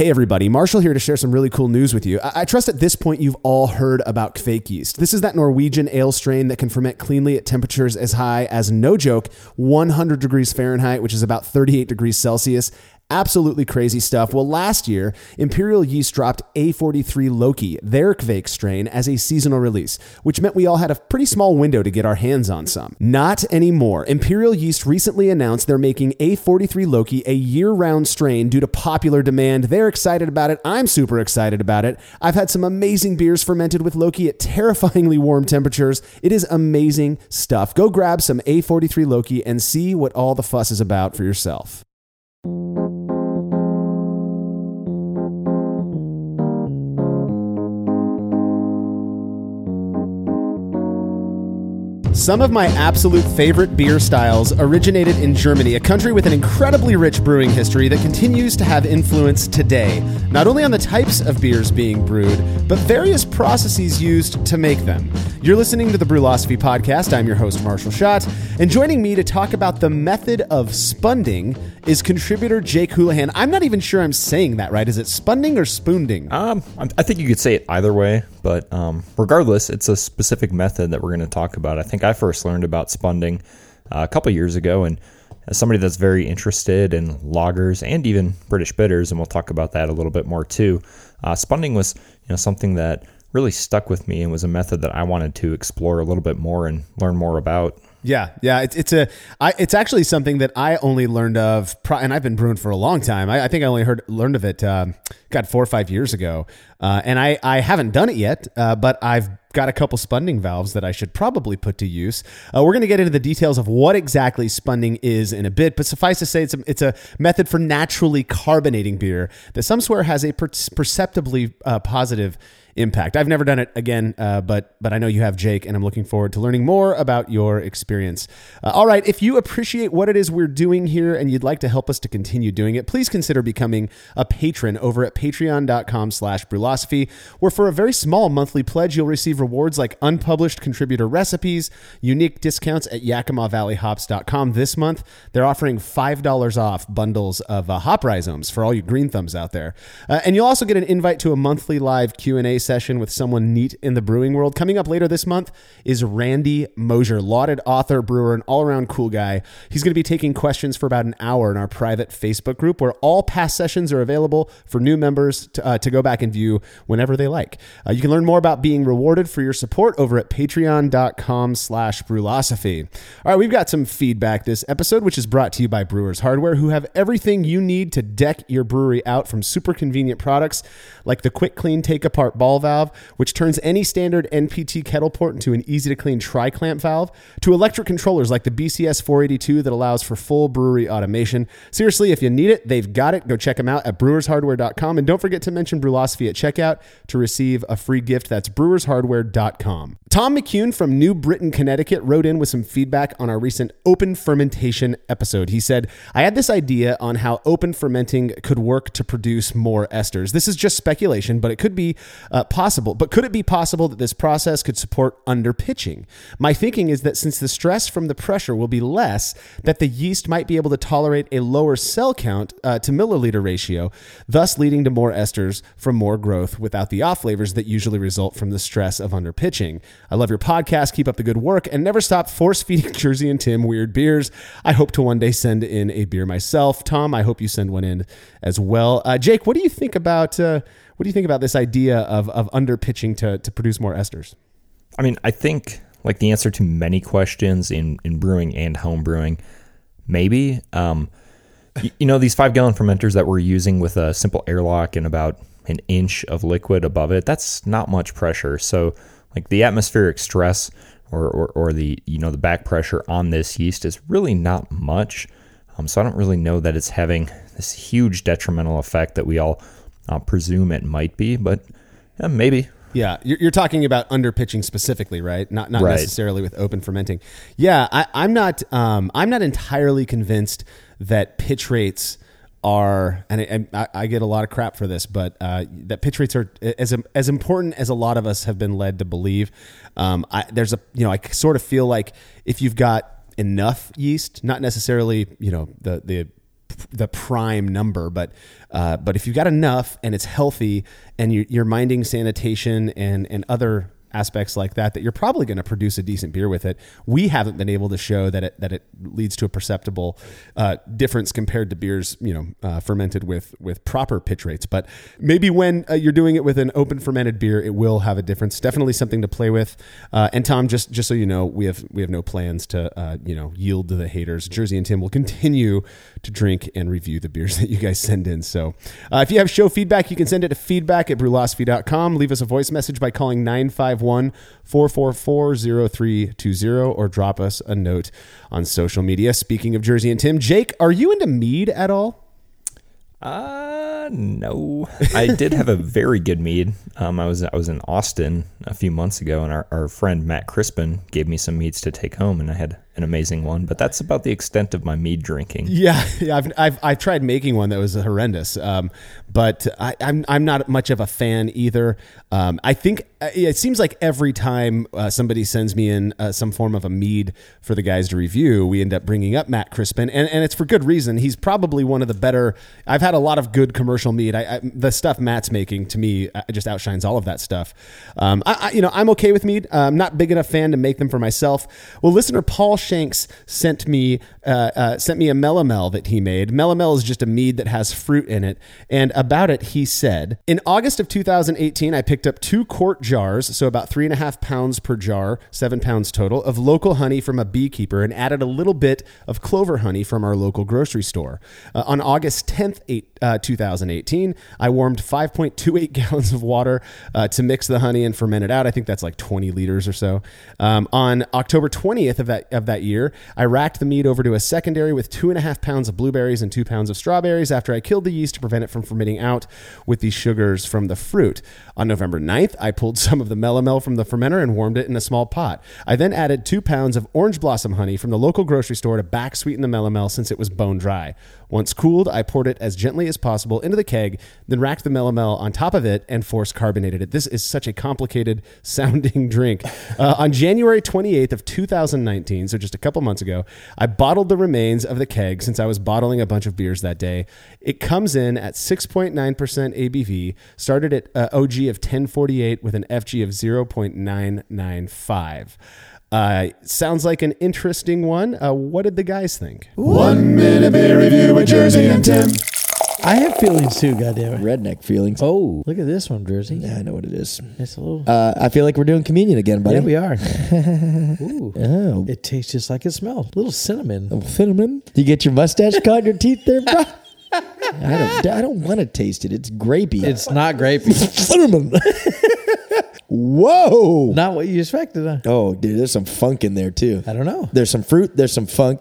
Hey, everybody, Marshall here to share some really cool news with you. I, I, trust at this point you've all heard about Kveik yeast. This is that Norwegian ale strain that can ferment cleanly at temperatures as high as, no joke, 100 degrees Fahrenheit, which is about 38 degrees Celsius, Absolutely crazy stuff. Well, last year, Imperial Yeast dropped A43 Loki, their Kveik strain, as a seasonal release, which meant we all had a pretty small window to get our hands on some. Not anymore. Imperial Yeast recently announced they're making A43 Loki a year round strain due to popular demand. They're excited about it. I'm super excited about it. I've had some amazing beers fermented with Loki at terrifyingly warm temperatures. It is amazing stuff. Go grab some A43 Loki and see what all the fuss is about for yourself. Some of my absolute favorite beer styles originated in Germany, a country with an incredibly rich brewing history that continues to have influence today, not only on the types of beers being brewed, but various processes used to make them. You're listening to the Brülosophy Podcast. I'm your host, Marshall Schott, and joining me to talk about the method of spunding is contributor Jake Huolihan. I'm not even sure I'm saying that right. Is it spunding or spoonding? Um, I think you could say it either way, but um, regardless, it's a specific method that we're going to talk about. I think I first learned about spunding uh, a couple years ago, and as somebody that's very interested in lagers and even British bitters, and we'll talk about that a little bit more too. Uh, spunding was you know something that really stuck with me and was a method that I wanted to explore a little bit more and learn more about. Yeah, yeah, it's it's a I, it's actually something that I only learned of, and I've been brewing for a long time. I, I think I only heard learned of it, um, God, four or five years ago, uh, and I I haven't done it yet, uh, but I've got a couple spunding valves that I should probably put to use. Uh, we're going to get into the details of what exactly spunding is in a bit, but suffice to say, it's a, it's a method for naturally carbonating beer that some swear has a per- perceptibly uh, positive impact. I've never done it again, uh, but but I know you have, Jake, and I'm looking forward to learning more about your experience. Uh, all right, if you appreciate what it is we're doing here and you'd like to help us to continue doing it, please consider becoming a patron over at patreon.com/slash brulosophy, where for a very small monthly pledge, you'll receive rewards like unpublished contributor recipes, unique discounts at YakimaValleyHops.com. This month, they're offering five dollars off bundles of uh, hop rhizomes for all you green thumbs out there, uh, and you'll also get an invite to a monthly live Q and A session with someone neat in the brewing world. Coming up later this month is Randy Mosher, lauded author, brewer, and all around cool guy. He's going to be taking questions for about an hour in our private Facebook group where all past sessions are available for new members to, uh, to go back and view whenever they like. Uh, you can learn more about being rewarded for your support over at patreon.com slash brulosophy. All right, we've got some feedback this episode, which is brought to you by Brewers Hardware, who have everything you need to deck your brewery out from super convenient products like the quick clean take apart ball valve, which turns any standard NPT kettle port into an easy to clean tri clamp valve, to electric controllers like the BCS 482 that allows for full brewery automation. Seriously, if you need it, they've got it. Go check them out at brewershardware.com. And don't forget to mention Brülosophy at checkout to receive a free gift. That's brewershardware.com. Tom McCune from New Britain, Connecticut wrote in with some feedback on our recent open fermentation episode. He said, I had this idea on how open fermenting could work to produce more esters. This is just speculation, but it could be uh, possible. But could it be possible that this process could support underpitching? My thinking is that since the stress from the pressure will be less, that the yeast might be able to tolerate a lower cell count uh, to milliliter ratio, thus leading to more esters from more growth without the off flavors that usually result from the stress of underpitching. I love your podcast. Keep up the good work and never stop force feeding Jersey and Tim weird beers. I hope to one day send in a beer myself. Tom, I hope you send one in as well. Uh, Jake, what do you think about uh, what do you think about this idea of of under pitching to to produce more esters? I mean, I think like the answer to many questions in in brewing and home brewing, maybe. Um, you, you know, these five gallon fermenters that we're using with a simple airlock and about an inch of liquid above it, that's not much pressure. So like the atmospheric stress or, or, or the you know the back pressure on this yeast is really not much. Um, so I don't really know that it's having this huge detrimental effect that we all uh, presume it might be, but yeah, maybe. Yeah, you're, talking about under pitching specifically, right? Not not right. necessarily with open fermenting. Yeah, I, am not. Um, I'm not entirely convinced that pitch rates are, and I, I, get a lot of crap for this, but uh, that pitch rates are as as important as a lot of us have been led to believe. Um, I, there's a you know I sort of feel like if you've got enough yeast, not necessarily you know the the the prime number, but uh, but if you've got enough and it's healthy and you're, you're minding sanitation and and other aspects like that that you're probably going to produce a decent beer with it. We haven't been able to show that it that it leads to a perceptible uh, difference compared to beers, you know, uh, fermented with with proper pitch rates. But maybe when uh, you're doing it with an open fermented beer, it will have a difference. Definitely something to play with. Uh, and Tom, just just so you know, we have we have no plans to uh, you know yield to the haters. Jersey and Tim will continue to drink and review the beers that you guys send in. So uh, if you have show feedback, you can send it to feedback at brulosophy.com. Leave us a voice message by calling 951 444 0320 or drop us a note on social media. Speaking of Jersey and Tim, Jake, are you into mead at all? Uh no. I did have a very good mead. Um, I was I was in Austin a few months ago, and our, our friend Matt Crispin gave me some meads to take home, and I had an amazing one. But that's about the extent of my mead drinking. Yeah, yeah I've, I've, I've tried making one that was horrendous, um, but I, I'm I'm not much of a fan either. Um, I think it seems like every time uh, somebody sends me in uh, some form of a mead for the guys to review, we end up bringing up Matt Crispin, and, and it's for good reason. He's probably one of the better. I've had a lot of good commercial mead. I, I, the stuff Matt's making to me uh, just outshines all of that stuff. Um, I, you know, I'm okay with mead. I'm not big enough fan to make them for myself. Well, listener Paul Shanks sent me uh, uh, sent me a Melomel that he made. Melomel is just a mead that has fruit in it, and about it he said, in August of 2018, I picked up two quart jars, so about three and a half pounds per jar, seven pounds total, of local honey from a beekeeper, and added a little bit of clover honey from our local grocery store. Uh, on August 10th, eight, uh, 2018, I warmed 5.28 gallons of water uh, to mix the honey and ferment it out. I think that's like 20 liters or so. Um, on October 20th of that of that year, I racked the mead over to a secondary with two and a half pounds of blueberries and two pounds of strawberries after I killed the yeast to prevent it from fermenting out with the sugars from the fruit. On November 9th, I pulled some of the melomel from the fermenter and warmed it in a small pot. I then added two pounds of orange blossom honey from the local grocery store to back sweeten the melomel since it was bone dry. Once cooled, I poured it as gently as possible into the keg, then racked the melomel on top of it and force carbonated it. This is such a complicated sounding drink. Uh, on January 28th of 2019, so just a couple months ago, I bottled the remains of the keg since I was bottling a bunch of beers that day. It comes in at 6.9% ABV, started at uh, OG of 1048 with an FG of 0.995. Uh, sounds like an interesting one. Uh, what did the guys think? One minute beer review with Jersey and Tim. I have feelings too, goddamn it. Redneck feelings. Oh, look at this one, Jersey. Yeah, I know what it is. It's a little. Uh, I feel like we're doing communion again, buddy. yeah, we are. Ooh. Oh, It tastes just like it smells. little cinnamon. cinnamon. You get your mustache caught in your teeth there, bro? I don't. I don't want to taste it. It's grapey. It's not grapey. cinnamon. Whoa. not what you expected. Huh? Oh, dude, there's some funk in there too. I don't know. There's some fruit. There's some funk.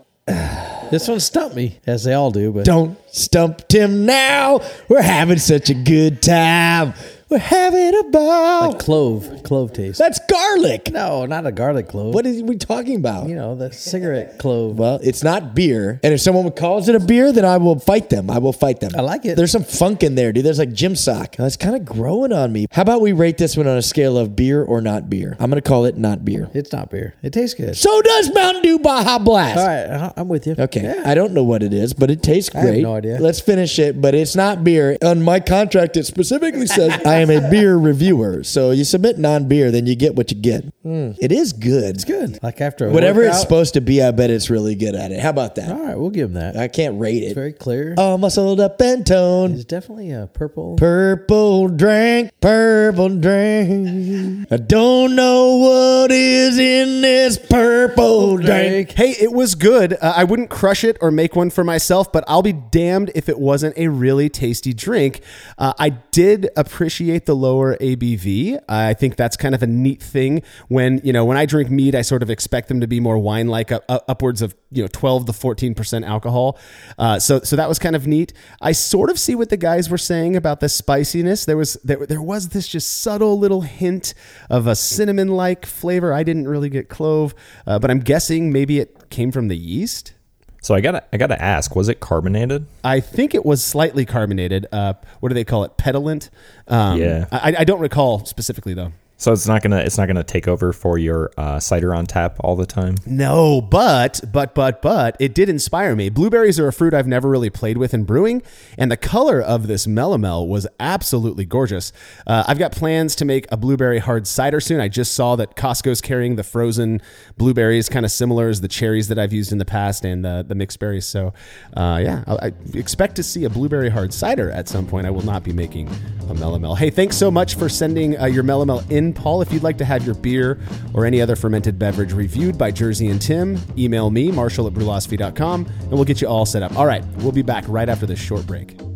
This one stumped me, as they all do. But Don't stump Tim now. We're having such a good time. We're having a ball. like clove, clove taste. That's garlic. No, not a garlic clove. What is we talking about? You know, the cigarette clove. Well, it's not beer. And if someone calls it a beer, then I will fight them. I will fight them. I like it. There's some funk in there, dude. There's like gym sock. It's kind of growing on me. How about we rate this one on a scale of beer or not beer? I'm going to call it not beer. It's not beer. It tastes good. So does Mountain Dew Baja Blast. All right, I- I'm with you. Okay. Yeah. I don't know what it is, but it tastes I have great. no idea. Let's finish it, but it's not beer. On my contract, it specifically says I am a beer reviewer. So you submit non beer, then you get what you get. It is good. It's good. Like after a Whatever it's supposed to be, I bet it's really good at it. How about that? All right, we'll give him that. I can't rate It's it. very clear. All muscled up and toned. It's definitely a purple. Purple drink, purple drink. I don't know what is in this purple drink. Hey, it was good. Uh, I wouldn't crush it or make one for myself, but I'll be damned if it wasn't a really tasty drink. Uh, I did appreciate the lower ABV. I think that's kind of a neat thing. When you know, when I drink mead, I sort of expect them to be more wine-like, uh, upwards of you know twelve to fourteen percent alcohol. Uh, so, so that was kind of neat. I sort of see what the guys were saying about the spiciness. There was there, there was this just subtle little hint of a cinnamon-like flavor. I didn't really get clove, uh, but I'm guessing maybe it came from the yeast. So I gotta I gotta ask, was it carbonated? I think it was slightly carbonated. Uh, what do they call it? Pétillant. Um, Yeah. I, I don't recall specifically though. So it's not gonna it's not gonna take over for your uh, cider on tap all the time. No, but but but but it did inspire me. Blueberries are a fruit I've never really played with in brewing, and the color of this melomel was absolutely gorgeous. Uh, I've got plans to make a blueberry hard cider soon. I just saw that Costco's carrying the frozen blueberries, kind of similar as the cherries that I've used in the past, and the the mixed berries. So, uh, yeah, I, I expect to see a blueberry hard cider at some point. I will not be making a melomel. Hey, thanks so much for sending uh, your melomel in, Paul. If you'd like to have your beer or any other fermented beverage reviewed by Jersey and Tim, email me, marshall at brulosophy.com, and we'll get you all set up. All right, we'll be back right after this short break.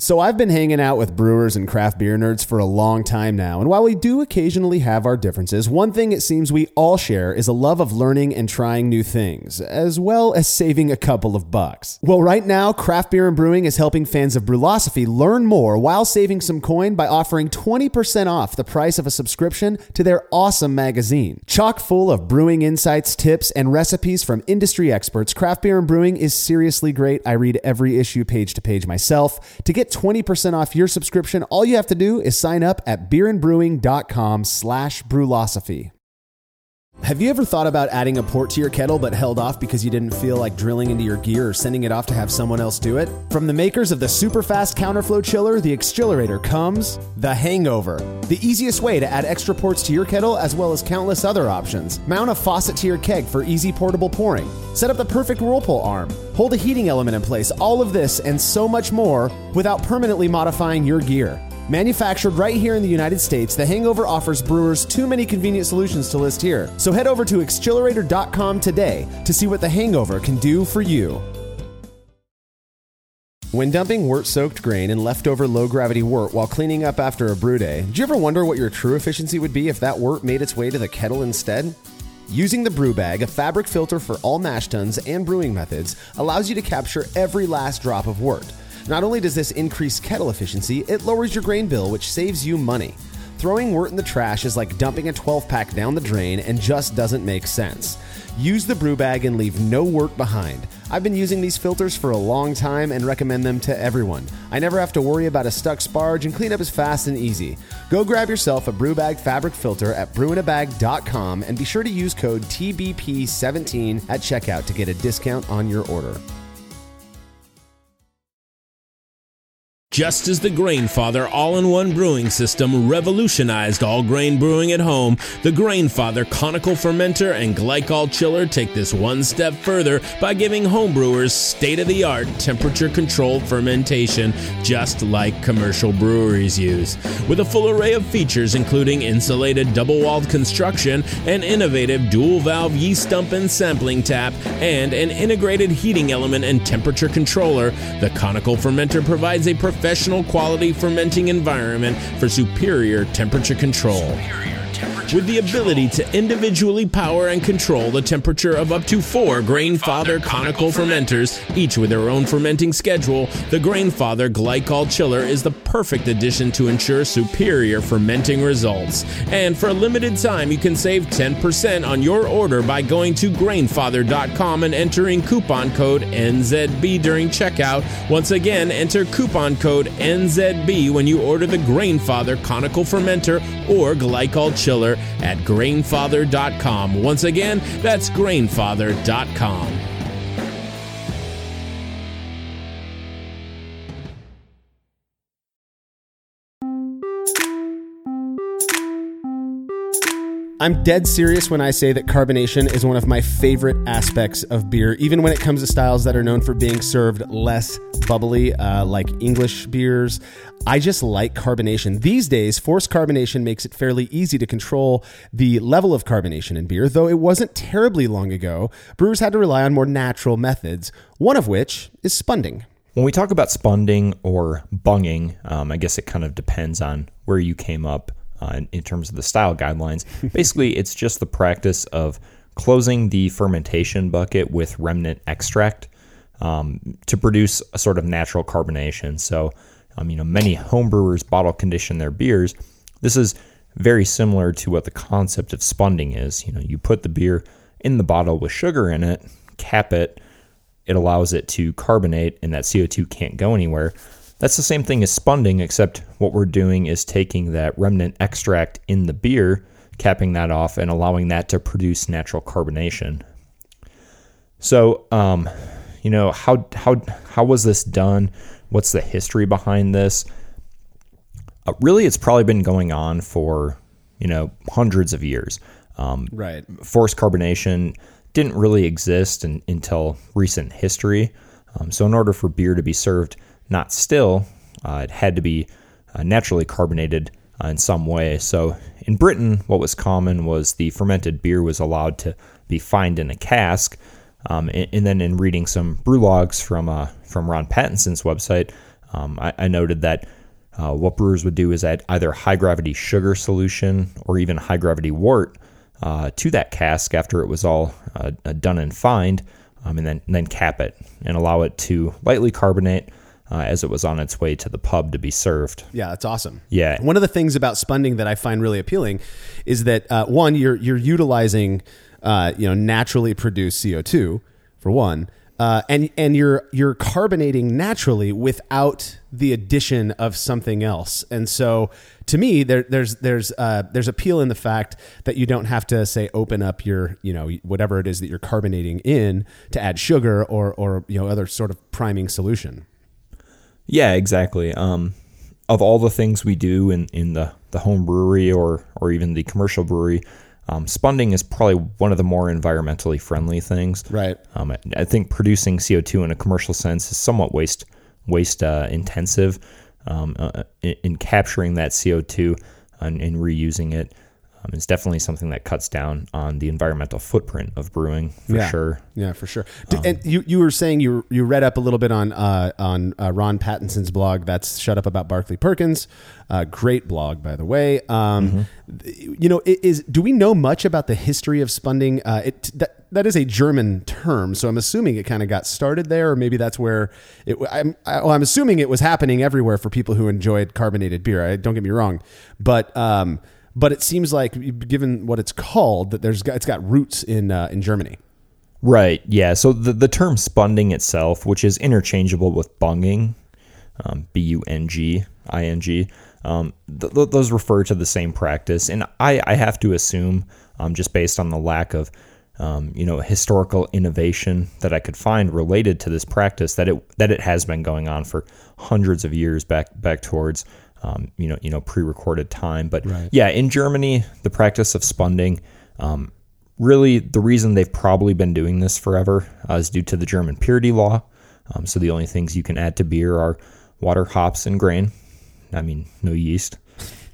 So I've been hanging out with brewers and craft beer nerds for a long time now, and while we do occasionally have our differences, one thing it seems we all share is a love of learning and trying new things, as well as saving a couple of bucks. Well, right now, Craft Beer and Brewing is helping fans of Brülosophy learn more while saving some coin by offering 20% off the price of a subscription to their awesome magazine. Chock full of brewing insights, tips, and recipes from industry experts, Craft Beer and Brewing is seriously great. I read every issue page to page myself. To get 20% off your subscription, all you have to do is sign up at beerandbrewing.com slash brulosophy. Have you ever thought about adding a port to your kettle but held off because you didn't feel like drilling into your gear or sending it off to have someone else do it? From the makers of the super fast counterflow chiller, the Accelerator comes the Hangover, the easiest way to add extra ports to your kettle as well as countless other options. Mount a faucet to your keg for easy portable pouring. Set up the perfect whirlpool arm. Hold a heating element in place. All of this and so much more without permanently modifying your gear. Manufactured right here in the United States, The Hangover offers brewers too many convenient solutions to list here. So head over to accelerator.com today to see what The Hangover can do for you. When dumping wort soaked grain and leftover low gravity wort while cleaning up after a brew day, do you ever wonder what your true efficiency would be if that wort made its way to the kettle instead? Using the brew bag, a fabric filter for all mash tuns and brewing methods, allows you to capture every last drop of wort. Not only does this increase kettle efficiency, it lowers your grain bill, which saves you money. Throwing wort in the trash is like dumping a 12 pack down the drain and just doesn't make sense. Use the brew bag and leave no wort behind. I've been using these filters for a long time and recommend them to everyone. I never have to worry about a stuck sparge and cleanup is fast and easy. Go grab yourself a brew bag fabric filter at brewinabag.com and be sure to use code TBP17 at checkout to get a discount on your order. Just as the Grainfather all-in-one brewing system revolutionized all grain brewing at home, the Grainfather conical fermenter and glycol chiller take this one step further by giving homebrewers state-of-the-art temperature-controlled fermentation, just like commercial breweries use. With a full array of features including insulated double-walled construction, an innovative dual-valve yeast dump and sampling tap, and an integrated heating element and temperature controller, the conical fermenter provides a professional quality fermenting environment for superior temperature control. With the ability to individually power and control the temperature of up to four Grainfather conical fermenters, each with their own fermenting schedule, the Grainfather Glycol Chiller is the perfect addition to ensure superior fermenting results. And for a limited time, you can save 10% on your order by going to grainfather.com and entering coupon code NZB during checkout. Once again, enter coupon code NZB when you order the Grainfather conical fermenter or glycol chiller at grainfather.com. Once again, that's grainfather.com. I'm dead serious when I say that carbonation is one of my favorite aspects of beer, even when it comes to styles that are known for being served less bubbly, uh, like English beers. I just like carbonation. These days, forced carbonation makes it fairly easy to control the level of carbonation in beer, though it wasn't terribly long ago. Brewers had to rely on more natural methods, one of which is spunding. When we talk about spunding or bunging, um, I guess it kind of depends on where you came up uh, in, in terms of the style guidelines. Basically, it's just the practice of closing the fermentation bucket with remnant extract um, to produce a sort of natural carbonation. So, um, you know, many homebrewers bottle condition their beers. This is very similar to what the concept of spunding is. You know, you put the beer in the bottle with sugar in it, cap it, it allows it to carbonate, and that CO2 can't go anywhere. That's the same thing as spunding, except what we're doing is taking that remnant extract in the beer, capping that off, and allowing that to produce natural carbonation. So, um, you know, how how how was this done? What's the history behind this? Uh, really, it's probably been going on for you know hundreds of years. Um, Right. forced carbonation didn't really exist in, until recent history. Um, so, in order for beer to be served not still, uh, it had to be uh, naturally carbonated uh, in some way. So, in Britain, what was common was the fermented beer was allowed to be fined in a cask. Um, and, and then, in reading some brew logs from uh, from Ron Pattinson's website, um, I, I noted that uh, what brewers would do is add either high gravity sugar solution or even high gravity wort uh, to that cask after it was all done and fined, um, and then and then cap it and allow it to lightly carbonate uh, as it was on its way to the pub to be served. Yeah, that's awesome. Yeah. One of the things about spunding that I find really appealing is that uh, one, you're you're utilizing uh, you know naturally produced CO two for one, uh, and and you're you're carbonating naturally without the addition of something else. And so to me, there, there's there's uh, there's appeal in the fact that you don't have to say open up your you know whatever it is that you're carbonating in to add sugar or or you know other sort of priming solution. Yeah, exactly. Um, of all the things we do in, in the, the home brewery or or even the commercial brewery, um, spunding is probably one of the more environmentally friendly things. Right. Um, I, I think producing CO two in a commercial sense is somewhat waste waste uh, intensive. Um, uh, in, in capturing that CO two and, and reusing it um, is definitely something that cuts down on the environmental footprint of brewing for yeah. sure. Yeah, for sure. D- and you, you were saying you you read up a little bit on uh, on uh, Ron Pattinson's blog. That's Shut Up About Barclay Perkins. Uh, great blog, by the way. Um, th- You know, is do we know much about the history of spunding? Uh, it that that is a German term, so I'm assuming it kind of got started there, or maybe that's where it. I'm I, well, I'm assuming it was happening everywhere for people who enjoyed carbonated beer. I, don't get me wrong, but. Um, but it seems like, given what it's called, that there's it's got roots in uh, in Germany. Right. Yeah. So the, the term spunding itself, which is interchangeable with bunging, um, B U N G I N G, um, th- th- those refer to the same practice. And I, I have to assume, um, just based on the lack of, um, you know, historical innovation that I could find related to this practice, that it that it has been going on for hundreds of years back back towards. Um, you know, you know, pre-recorded time, but yeah, in Germany, the practice of spunding, um, really the reason they've probably been doing this forever uh, is due to the German purity law. Um, so the only things you can add to beer are water, hops, and grain. I mean, no yeast.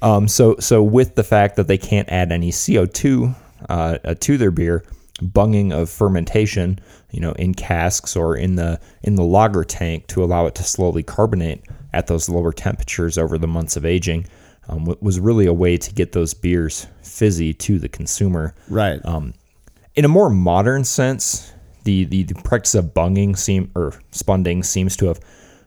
Um, so so with the fact that they can't add any CO two uh, uh, to their beer, bunging of fermentation, you know, in casks or in the in the lager tank to allow it to slowly carbonate at those lower temperatures over the months of aging. Um, was really a way to get those beers fizzy to the consumer Right. in a more modern sense, the, the, the practice of bunging seem or spunding seems to have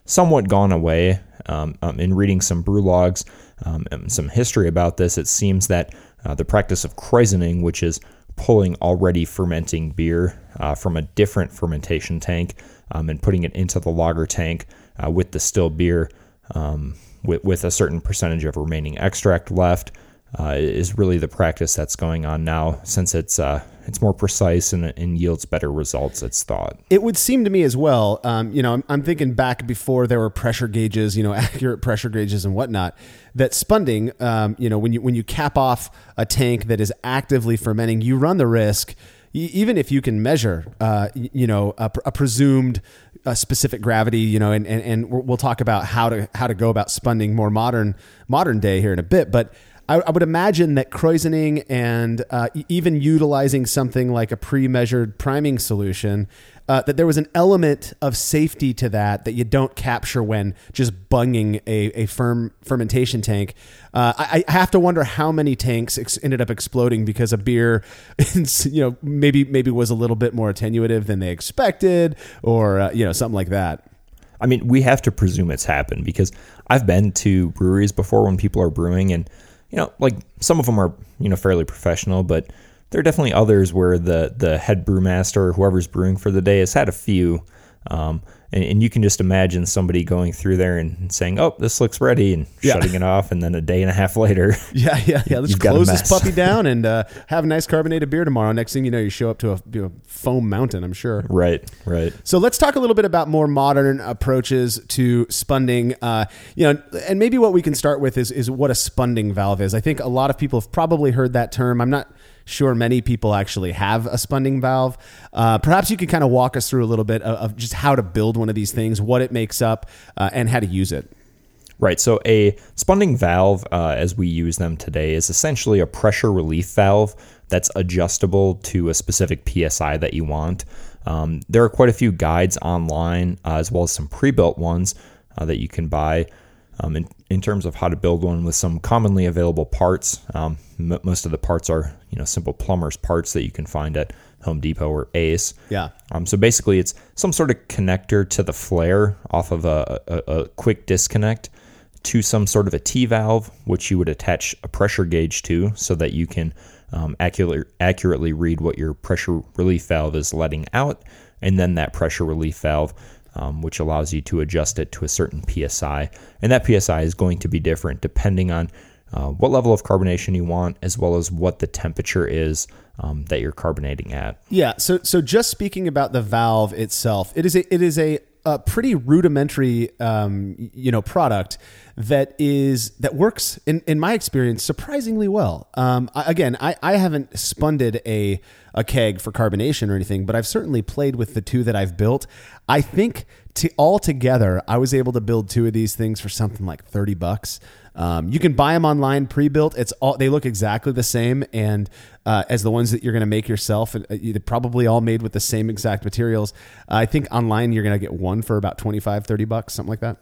somewhat gone away. Um, um, in reading some brew logs, um, and some history about this, it seems that uh, the practice of krausening, which is pulling already fermenting beer uh, from a different fermentation tank um, and putting it into the lager tank uh, with the still beer um, with, with a certain percentage of remaining extract left, uh, is really the practice that's going on now since it's uh, it's more precise and, and yields better results. It's thought. It would seem to me as well. Um, you know, I'm, I'm thinking back before there were pressure gauges, you know, accurate pressure gauges and whatnot. That spunding, um, you know, when you when you cap off a tank that is actively fermenting, you run the risk, even if you can measure, uh, you know, a, a presumed specific gravity, you know, and, and and we'll talk about how to how to go about spunding more modern modern day here in a bit, but. I, I would imagine that krausening and uh, even utilizing something like a pre-measured priming solution, uh, that there was an element of safety to that that you don't capture when just bunging a, a firm fermentation tank. Uh, I, I have to wonder how many tanks ex- ended up exploding because a beer, you know, maybe maybe was a little bit more attenuative than they expected, or uh, you know, something like that. I mean, we have to presume it's happened because I've been to breweries before when people are brewing, and you know, like some of them are you know fairly professional, but there are definitely others where the the head brewmaster or whoever's brewing for the day has had a few Um, and, and you can just imagine somebody going through there and saying, "Oh, this looks ready," and Yeah. shutting it off, and then a day and a half later, Yeah, yeah, yeah. Let's You've got a close this puppy down and uh, have a nice carbonated beer tomorrow. Next thing you know, you show up to a, to a foam mountain. I'm sure. right, right. So let's talk a little bit about more modern approaches to spunding. Uh, you know, and maybe what we can start with is is what a spunding valve is. I think a lot of people have probably heard that term. I'm not sure many people actually have a spunding valve. Uh, perhaps you could kind of walk us through a little bit of, of just how to build one of these things, what it makes up, uh, and how to use it. Right. So a spunding valve, uh, as we use them today, is essentially a pressure relief valve that's adjustable to a specific psi that you want. Um, there are quite a few guides online, uh, as well as some pre-built ones uh, that you can buy. Um, in, in terms of how to build one with some commonly available parts, um, m- most of the parts are you know simple plumber's parts that you can find at Home Depot or Ace. Yeah. Um, so basically, it's some sort of connector to the flare off of a, a, a quick disconnect to some sort of a T valve, which you would attach a pressure gauge to so that you can um, accurately, accurately read what your pressure relief valve is letting out, and then that pressure relief valve, um, which allows you to adjust it to a certain PSI. And that PSI is going to be different depending on uh, what level of carbonation you want, as well as what the temperature is um, that you're carbonating at. Yeah. So so just speaking about the valve itself, it is a it is a, a pretty rudimentary um, you know product that is that works in, in my experience surprisingly well. Um, I, again, I, I haven't spunded a a keg for carbonation or anything, but I've certainly played with the two that I've built. I think to all together, I was able to build two of these things for something like thirty bucks. Um, you can buy them online pre-built. It's all they look exactly the same, and uh, as the ones that you're going to make yourself, uh, they're probably all made with the same exact materials. I think online you're going to get one for about 25, 30 bucks, something like that.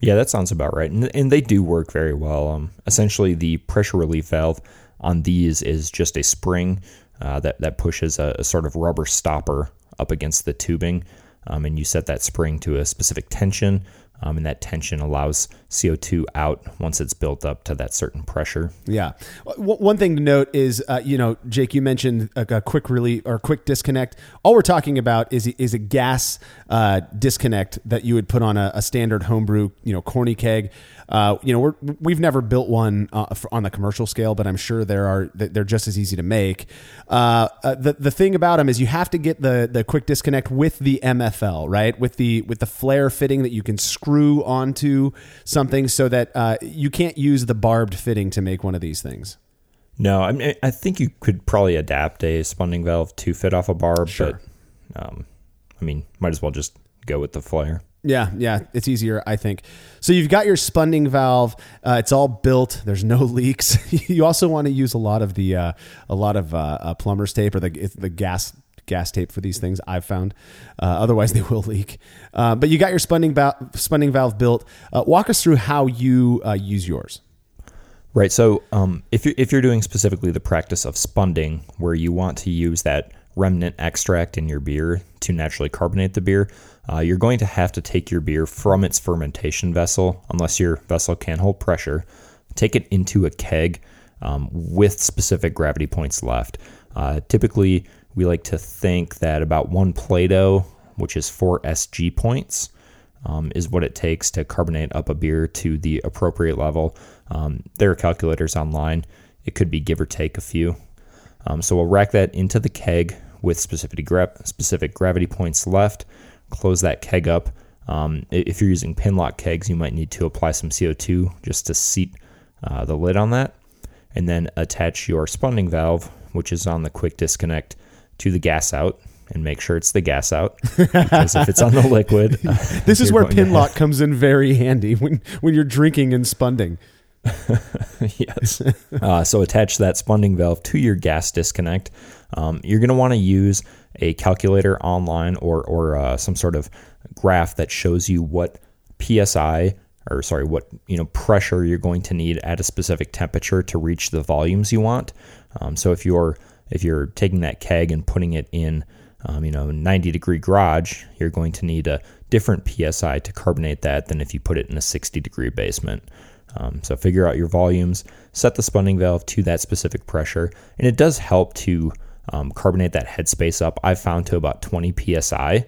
Yeah, that sounds about right. And, and they do work very well. Um, essentially, the pressure relief valve on these is just a spring uh, that, that pushes a, a sort of rubber stopper up against the tubing. Um, and you set that spring to a specific tension. Um, and that tension allows CO2 out once it's built up to that certain pressure. Yeah. W- One thing to note is, uh, you know, Jake, you mentioned a, a quick relief or quick disconnect. All we're talking about is is a gas uh, disconnect that you would put on a, a standard homebrew, you know, corny keg. Uh, you know, we're, we've never built one uh, on the commercial scale, but I'm sure there are they're just as easy to make. Uh, uh, the the thing about them is you have to get the the quick disconnect with the MFL, right? With the with the flare fitting that you can screw onto something, so that uh, you can't use the barbed fitting to make one of these things. No, I mean, I think you could probably adapt a spunding valve to fit off a barb, Sure. but um, I mean, might as well just go with the flare. Yeah, yeah, it's easier, I think. So you've got your spunding valve. Uh, it's all built. There's no leaks. you also want to use a lot of the uh, a lot of uh, uh, plumber's tape or the the gas gas tape for these things. I've found. Uh, otherwise, they will leak. Uh, but you got your spunding valve spunding valve built. Walk us through how you use yours. Right. So um, if you're if you're doing specifically the practice of spunding, where you want to use that remnant extract in your beer to naturally carbonate the beer, uh, you're going to have to take your beer from its fermentation vessel, unless your vessel can hold pressure. Take it into a keg um, with specific gravity points left. Uh, typically, we like to think that about one Plato, which is four SG points, um, is what it takes to carbonate up a beer to the appropriate level. Um, there are calculators online. It could be give or take a few. Um, so we'll rack that into the keg with specific, gra- specific gravity points left. Close that keg up. Um, if you're using pinlock kegs, you might need to apply some CO2 just to seat uh, the lid on that. And then attach your spunding valve, which is on the quick disconnect, to the gas out. And make sure it's the gas out because if it's on the liquid, This is where going to pinlock comes in very handy when when you're drinking and spunding. yes. Uh, so attach that spunding valve to your gas disconnect. Um, you're going to want to use a calculator online or or uh, some sort of graph that shows you what psi or sorry what you know pressure you're going to need at a specific temperature to reach the volumes you want. Um, so if you're if you're taking that keg and putting it in um, you know 90 degree garage, you're going to need a different psi to carbonate that than if you put it in a 60 degree basement. Um, so figure out your volumes, set the spunding valve to that specific pressure, and it does help to um, carbonate that headspace up. I've found to about 20 psi.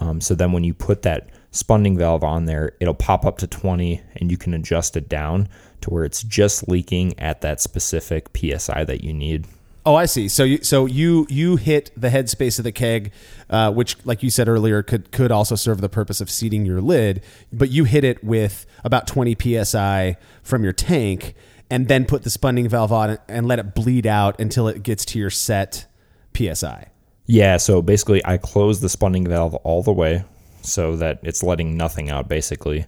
Um, so then when you put that spunding valve on there, it'll pop up to 20 and you can adjust it down to where it's just leaking at that specific PSI that you need. Oh, I see. So you so you you hit the headspace of the keg, uh, which, like you said earlier, could could also serve the purpose of seating your lid. But you hit it with about twenty psi from your tank, and then put the spunding valve on and let it bleed out until it gets to your set psi. Yeah, so basically I close the spunding valve all the way so that it's letting nothing out basically.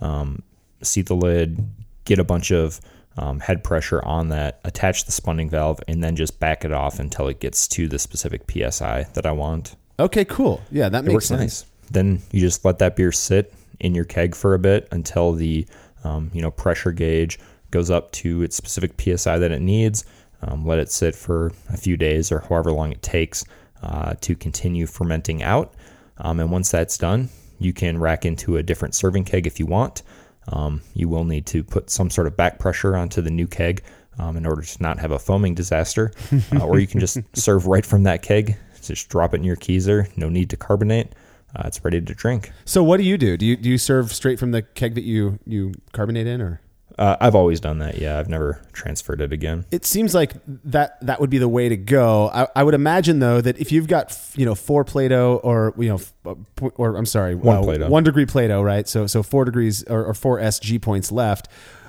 Um, seat the lid, get a bunch of um, head pressure on that, attach the spunding valve, and then just back it off until it gets to the specific PSI that I want. Okay, cool. Yeah, that It makes sense. nice. Then you just let that beer sit in your keg for a bit until the um, you know pressure gauge goes up to its specific psi that it needs. Um, let it sit for a few days or however long it takes uh, to continue fermenting out. Um, and once that's done, you can rack into a different serving keg if you want. Um, you will need to put some sort of back pressure onto the new keg um, in order to not have a foaming disaster. uh, or you can just serve right from that keg. Just drop it in your keezer. No need to carbonate. Uh, it's ready to drink. So what do you do? Do you do you serve straight from the keg that you you carbonate in, or? Uh, I've always done that. Yeah, I've never transferred it again. it seems like that that would be the way to go. I, I would imagine though that if you've got you know four Plato or you know f- uh, or I'm sorry One uh, Plato. one degree Plato right so so four degrees or, or four SG points left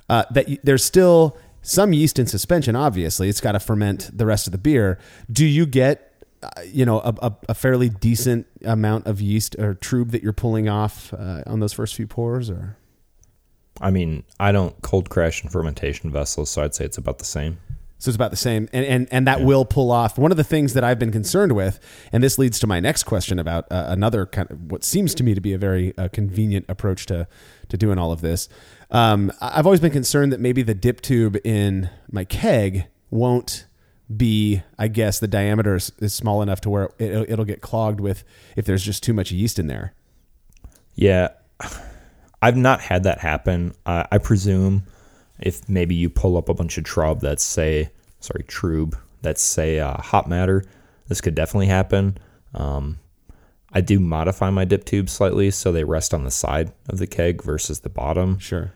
uh, that you, there's still some yeast in suspension. Obviously, it's got to ferment the rest of the beer. Do you get uh, you know a, a, a fairly decent amount of yeast or trube that you're pulling off uh, on those first few pours or? I mean, I don't cold crash and fermentation vessels, so I'd say it's about the same. So it's about the same, and and and that will pull off. One of the things that I've been concerned with, and this leads to my next question about uh, another kind of what seems to me to be a very uh, convenient approach to to doing all of this. Um, I've always been concerned that maybe the dip tube in my keg won't be, I guess, the diameter is, is small enough to where it, it'll get clogged with if there's just too much yeast in there. Yeah, I've not had that happen. I I presume if maybe you pull up a bunch of trub that's say, sorry, trube that's say uh, hot matter, this could definitely happen. Um, I do modify my dip tubes slightly so they rest on the side of the keg versus the bottom, Sure.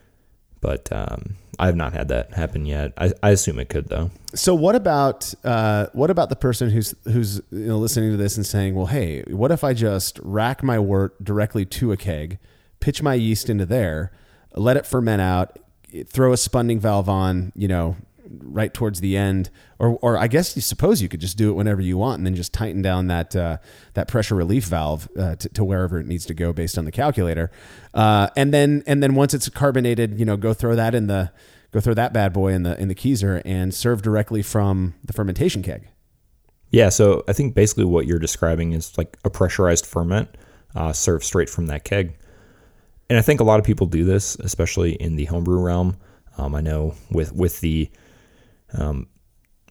but um, I have not had that happen yet. I, I assume it could though. So what about uh, what about the person who's who's you know, listening to this and saying, "Well, hey, what if I just rack my wort directly to a keg, pitch my yeast into there, let it ferment out, throw a spunding valve on, you know, right towards the end, or or I guess you suppose you could just do it whenever you want, and then just tighten down that uh, that pressure relief valve uh, to, to wherever it needs to go based on the calculator, uh, and then and then once it's carbonated, you know, go throw that in the go throw that bad boy in the in the keezer and serve directly from the fermentation keg. Yeah, so I think basically what you're describing is like a pressurized ferment uh, served straight from that keg. And I think a lot of people do this, especially in the homebrew realm. Um, I know with with the um,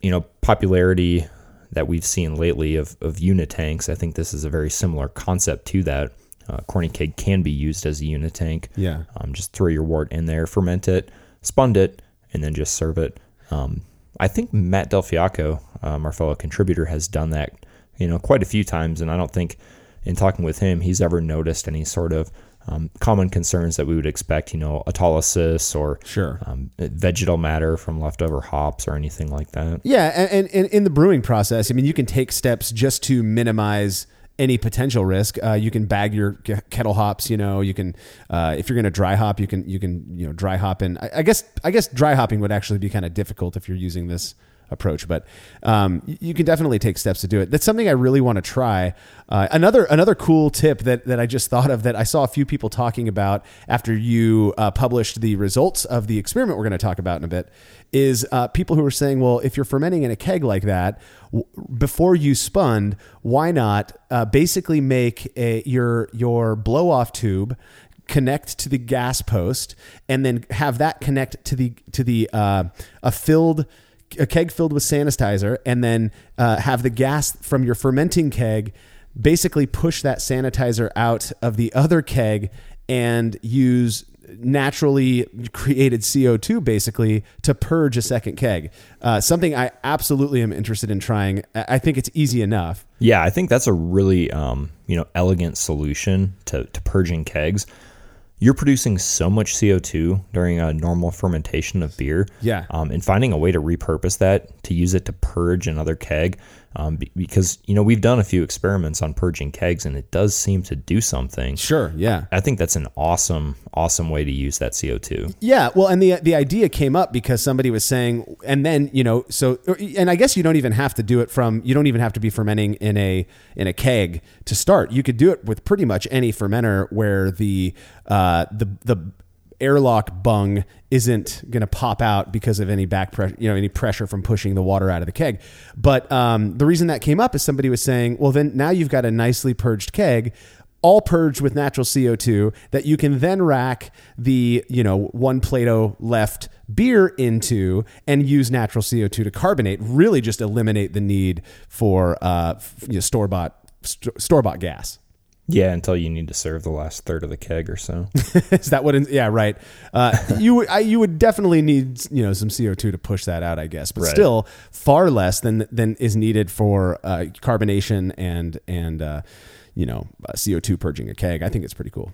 you know popularity that we've seen lately of of unit tanks, I think this is a very similar concept to that. Uh, corny keg can be used as a unit tank. Yeah. Um, just throw your wort in there, ferment it, spund it, and then just serve it. Um, I think Matt Del Fiacco, um, our fellow contributor, has done that, you know, quite a few times, and I don't think, in talking with him, he's ever noticed any sort of um, common concerns that we would expect, you know, autolysis or Sure. um, vegetal matter from leftover hops or anything like that. Yeah, and, and, and in the brewing process, I mean, you can take steps just to minimize any potential risk. Uh, you can bag your kettle hops. You know, you can uh, if you're going to dry hop, you can you can you know dry hop in. I, I guess I guess dry hopping would actually be kind of difficult if you're using this approach, but um, you can definitely take steps to do it. That's something I really want to try. Uh, another another cool tip that that I just thought of that I saw a few people talking about after you uh, published the results of the experiment we're going to talk about in a bit is uh, people who were saying, well, if you're fermenting in a keg like that, w- before you spun, why not uh, basically make a, your your blow off tube connect to the gas post and then have that connect to the to the uh, a filled a keg filled with sanitizer and then uh, have the gas from your fermenting keg basically push that sanitizer out of the other keg and use naturally created CO2 basically to purge a second keg. Uh, something I absolutely am interested in trying. I think it's easy enough. Yeah, I think that's a really um, you know elegant solution to, to purging kegs. You're producing so much CO2 during a normal fermentation of beer. Yeah. Um, and finding a way to repurpose that to use it to purge another keg, um, because you know we've done a few experiments on purging kegs, and it does seem to do something. Sure, yeah. I think that's an awesome, awesome way to use that CO2. Yeah, well, and the the idea came up because somebody was saying, and then you know, so and I guess you don't even have to do it from you don't even have to be fermenting in a in a keg to start. You could do it with pretty much any fermenter where the uh, the the airlock bung isn't going to pop out because of any back pressure, you know, any pressure from pushing the water out of the keg. But um, the reason that came up is somebody was saying, well, then now you've got a nicely purged keg all purged with natural CO2 that you can then rack the, you know, one Plato left beer into and use natural CO2 to carbonate, really just eliminate the need for uh, you know, store bought store bought gas. Yeah, until you need to serve the last third of the keg or so. Is that what? yeah, right. Uh, you would- I, you would definitely need you know some CO two to push that out, I guess, but Right. still far less than than is needed for uh, carbonation and and uh, you know CO two purging a keg. I think it's pretty cool.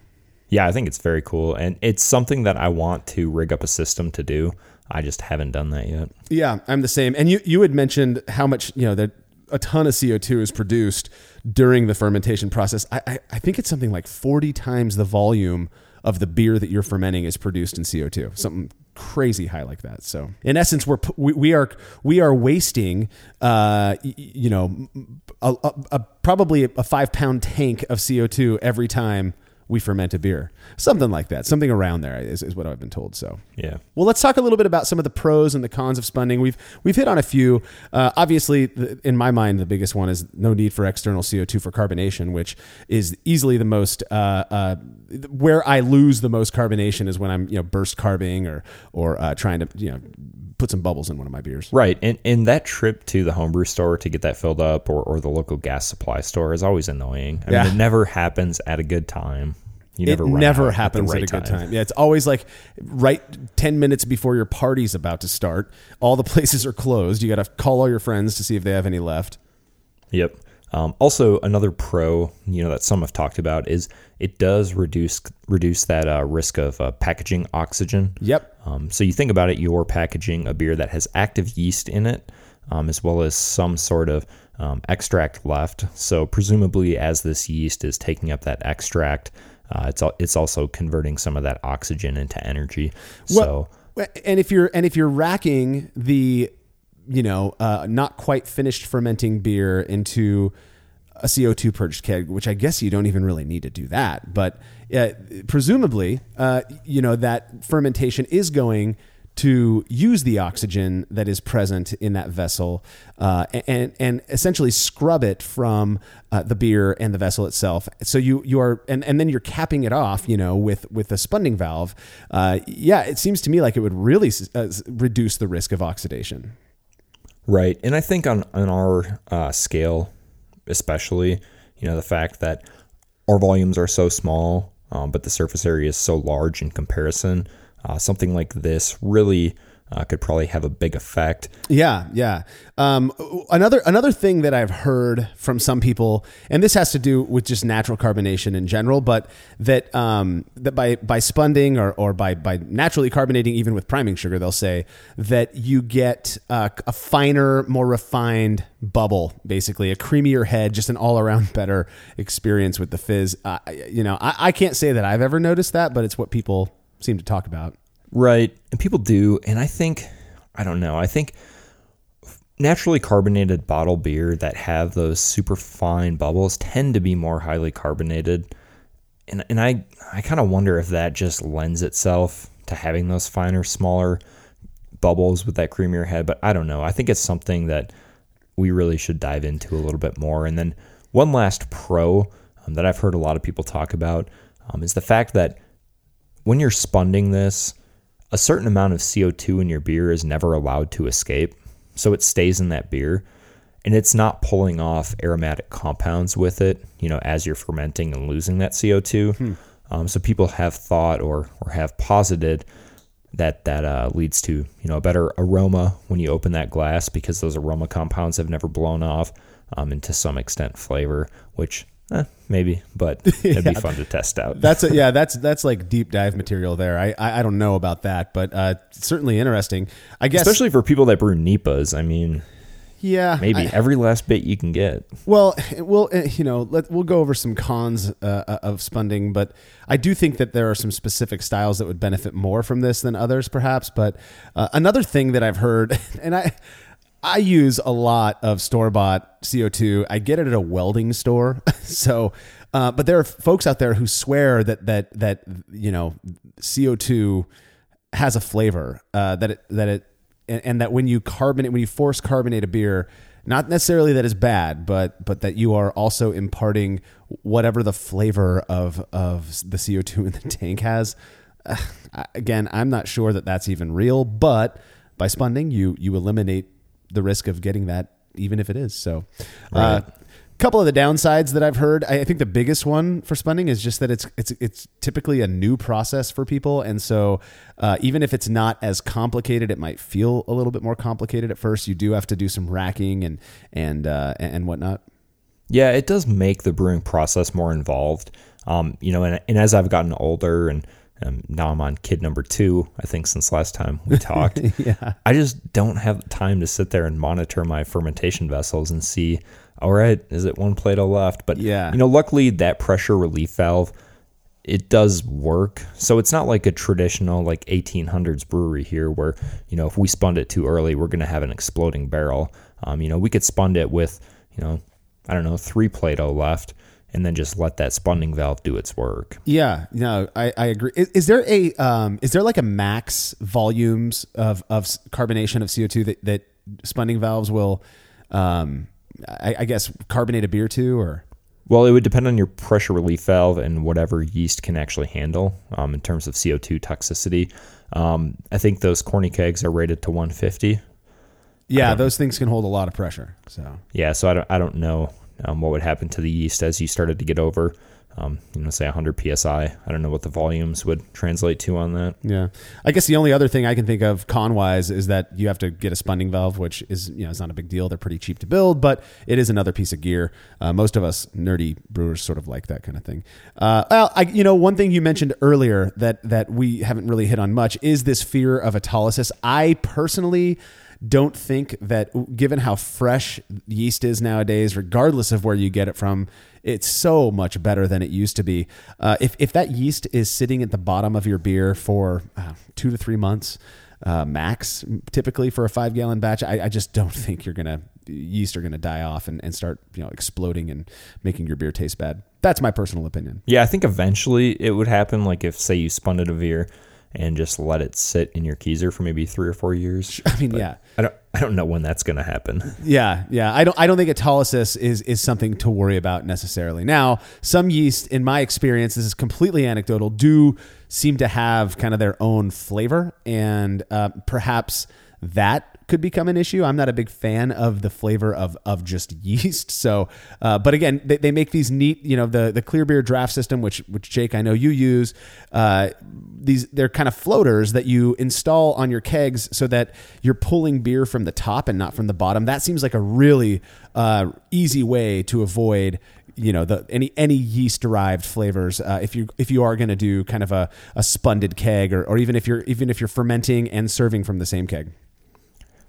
yeah, I think it's very cool, and it's something that I want to rig up a system to do. I just haven't done that yet. Yeah, I'm the same. And you you had mentioned how much you know that a ton of CO two is produced during the fermentation process. I, I I think it's something like 40 times the volume of the beer that you're fermenting is produced in CO two. Something crazy high like that. So in essence, we're we, we are we are wasting uh you know a, a, a probably a five pound tank of CO two every time we ferment a beer. Something like that. Something around there is, is what I've been told. So Yeah. well, let's talk a little bit about some of the pros and the cons of spunding. We've we've hit on a few. Uh, obviously, the, in my mind, the biggest one is no need for external CO two for carbonation, which is easily the most uh, uh, where I lose the most carbonation is when I'm you know burst carbing or or uh, trying to you know put some bubbles in one of my beers. Right. And and that trip to the homebrew store to get that filled up or, or the local gas supply store is always annoying. I Yeah. mean, it never happens at a good time. You it never run never happens at, at, right a good time. Yeah, it's always like right 10 minutes before your party's about to start. All the places are closed. You got to call all your friends to see if they have any left. Yep. Um, also, another pro, you know, that some have talked about is it does reduce reduce that uh, risk of uh, packaging oxygen. Yep. Um, so you think about it, you're packaging a beer that has active yeast in it, um, as well as some sort of um, extract left. So presumably, as this yeast is taking up that extract, uh, it's al- it's also converting some of that oxygen into energy. So and if you're and if you're racking the you know uh, not quite finished fermenting beer into a CO2 purged keg, which I guess you don't even really need to do that, but uh, presumably, uh, you know that fermentation is going to use the oxygen that is present in that vessel uh, and and essentially scrub it from uh, the beer and the vessel itself. So you you are and, and then you're capping it off, you know, with with a spunding valve. Uh, yeah, it seems to me like it would really uh, reduce the risk of oxidation. Right. And I think on, on our uh, scale, especially, you know, the fact that our volumes are so small, um, but the surface area is so large in comparison, uh, something like this really uh, could probably have a big effect. Yeah, yeah. Um, another another thing that I've heard from some people, and this has to do with just natural carbonation in general, but that um, that by by spunding or, or by by naturally carbonating, even with priming sugar, they'll say that you get uh, a finer, more refined bubble, basically a creamier head, just an all around better experience with the fizz. Uh, you know, I, I can't say that I've ever noticed that, but it's what people seem to talk about. Right. And people do. And I think, I don't know, I think naturally carbonated bottle beer that have those super fine bubbles tend to be more highly carbonated. And, and I, I kind of wonder if that just lends itself to having those finer, smaller bubbles with that creamier head. But I don't know. I think it's something that we really should dive into a little bit more. And then one last pro um, that I've heard a lot of people talk about um, is the fact that when you're spunding this, a certain amount of CO2 in your beer is never allowed to escape. So it stays in that beer and it's not pulling off aromatic compounds with it, you know, as you're fermenting and losing that CO2. Um, so people have thought or or have posited that that uh, leads to you know a better aroma when you open that glass because those aroma compounds have never blown off, um, and to some extent flavor, which eh, maybe, but it'd be fun to test out. That's a, yeah, that's that's like deep dive material there. I I, I don't know about that, but uh, certainly interesting. I guess Especially for people that brew NEIPAs. I mean, yeah, maybe I- every last bit you can get. Well, we'll uh, you know let, we'll go over some cons uh, of spunding, but I do think that there are some specific styles that would benefit more from this than others, perhaps. But uh, another thing that I've heard, and I I use a lot of store bought CO two. I get it at a welding store, so. Uh, but there are folks out there who swear that that that you know CO two has a flavor uh, that it that it and, and that when you carbonate when you force carbonate a beer not necessarily that is bad but but that you are also imparting whatever the flavor of of the CO2 in the tank has uh, again I'm not sure that that's even real but by spunding you you eliminate the risk of getting that even if it is so uh, couple of the downsides that I've heard. I think the biggest one for spunding is just that it's it's it's typically a new process for people, and so uh, even if it's not as complicated, it might feel a little bit more complicated at first. You do have to do some racking and and uh, and whatnot. Yeah, it does make the brewing process more involved. Um, you know, and, and as I've gotten older and um, now I'm on kid number two, I think since last time we talked, Yeah. I just don't have time to sit there and monitor my fermentation vessels and see, all right, is it one Plato left? But Yeah. you know, luckily that pressure relief valve, it does work. So it's not like a traditional like 1800s brewery here where, you know, if we spun it too early, we're going to have an exploding barrel. Um, you know, we could spun it with, you know, I don't know, three Plato left and then just let that spunding valve do its work. Yeah, no, I, I agree. Is, is there a um, is there like a max volumes of, of carbonation of CO two that, that spunding valves will, um, I, I guess, carbonate a beer to, or Well, it would depend on your pressure relief valve and whatever yeast can actually handle um, in terms of CO2 toxicity. Um, I think those corny kegs are rated to 150. yeah, those things can hold a lot of pressure. So Yeah, so I don't, I don't know um, what would happen to the yeast as you started to get over, um, you know, say 100 psi. I don't know what the volumes would translate to on that. Yeah, I guess the only other thing I can think of con wise is that you have to get a spunding valve, which is you know it's not a big deal. They're pretty cheap to build, but it is another piece of gear. Uh, most of us nerdy brewers sort of like that kind of thing. Uh, well, I, you know, one thing you mentioned earlier that that we haven't really hit on much is this fear of autolysis. I personally don't think that given how fresh yeast is nowadays, regardless of where you get it from, it's so much better than it used to be. Uh, if, if that yeast is sitting at the bottom of your beer for uh, two to three months uh, max, typically for a five gallon batch, I, I just don't think you're gonna yeast are gonna die off and, and start you know exploding and making your beer taste bad. That's my personal opinion. Yeah, I think eventually it would happen. Like if, say, you spun it a beer and just let it sit in your keezer for maybe three or four years. I mean, yeah. I don't, I don't know when that's going to happen. Yeah, yeah. I don't I don't think autolysis is is something to worry about necessarily. Now, some yeast in my experience, this is completely anecdotal, do seem to have kind of their own flavor and uh, perhaps that could become an issue. I'm not a big fan of the flavor of of just yeast. So, uh, but again, they, they make these neat, you know, the the clear beer draft system, which which Jake I know you use. Uh, these they're kind of floaters that you install on your kegs so that you're pulling beer from the top and not from the bottom. That seems like a really uh, easy way to avoid you know the any any yeast derived flavors uh, if you if you are going to do kind of a, a spunded keg or, or even if you're even if you're fermenting and serving from the same keg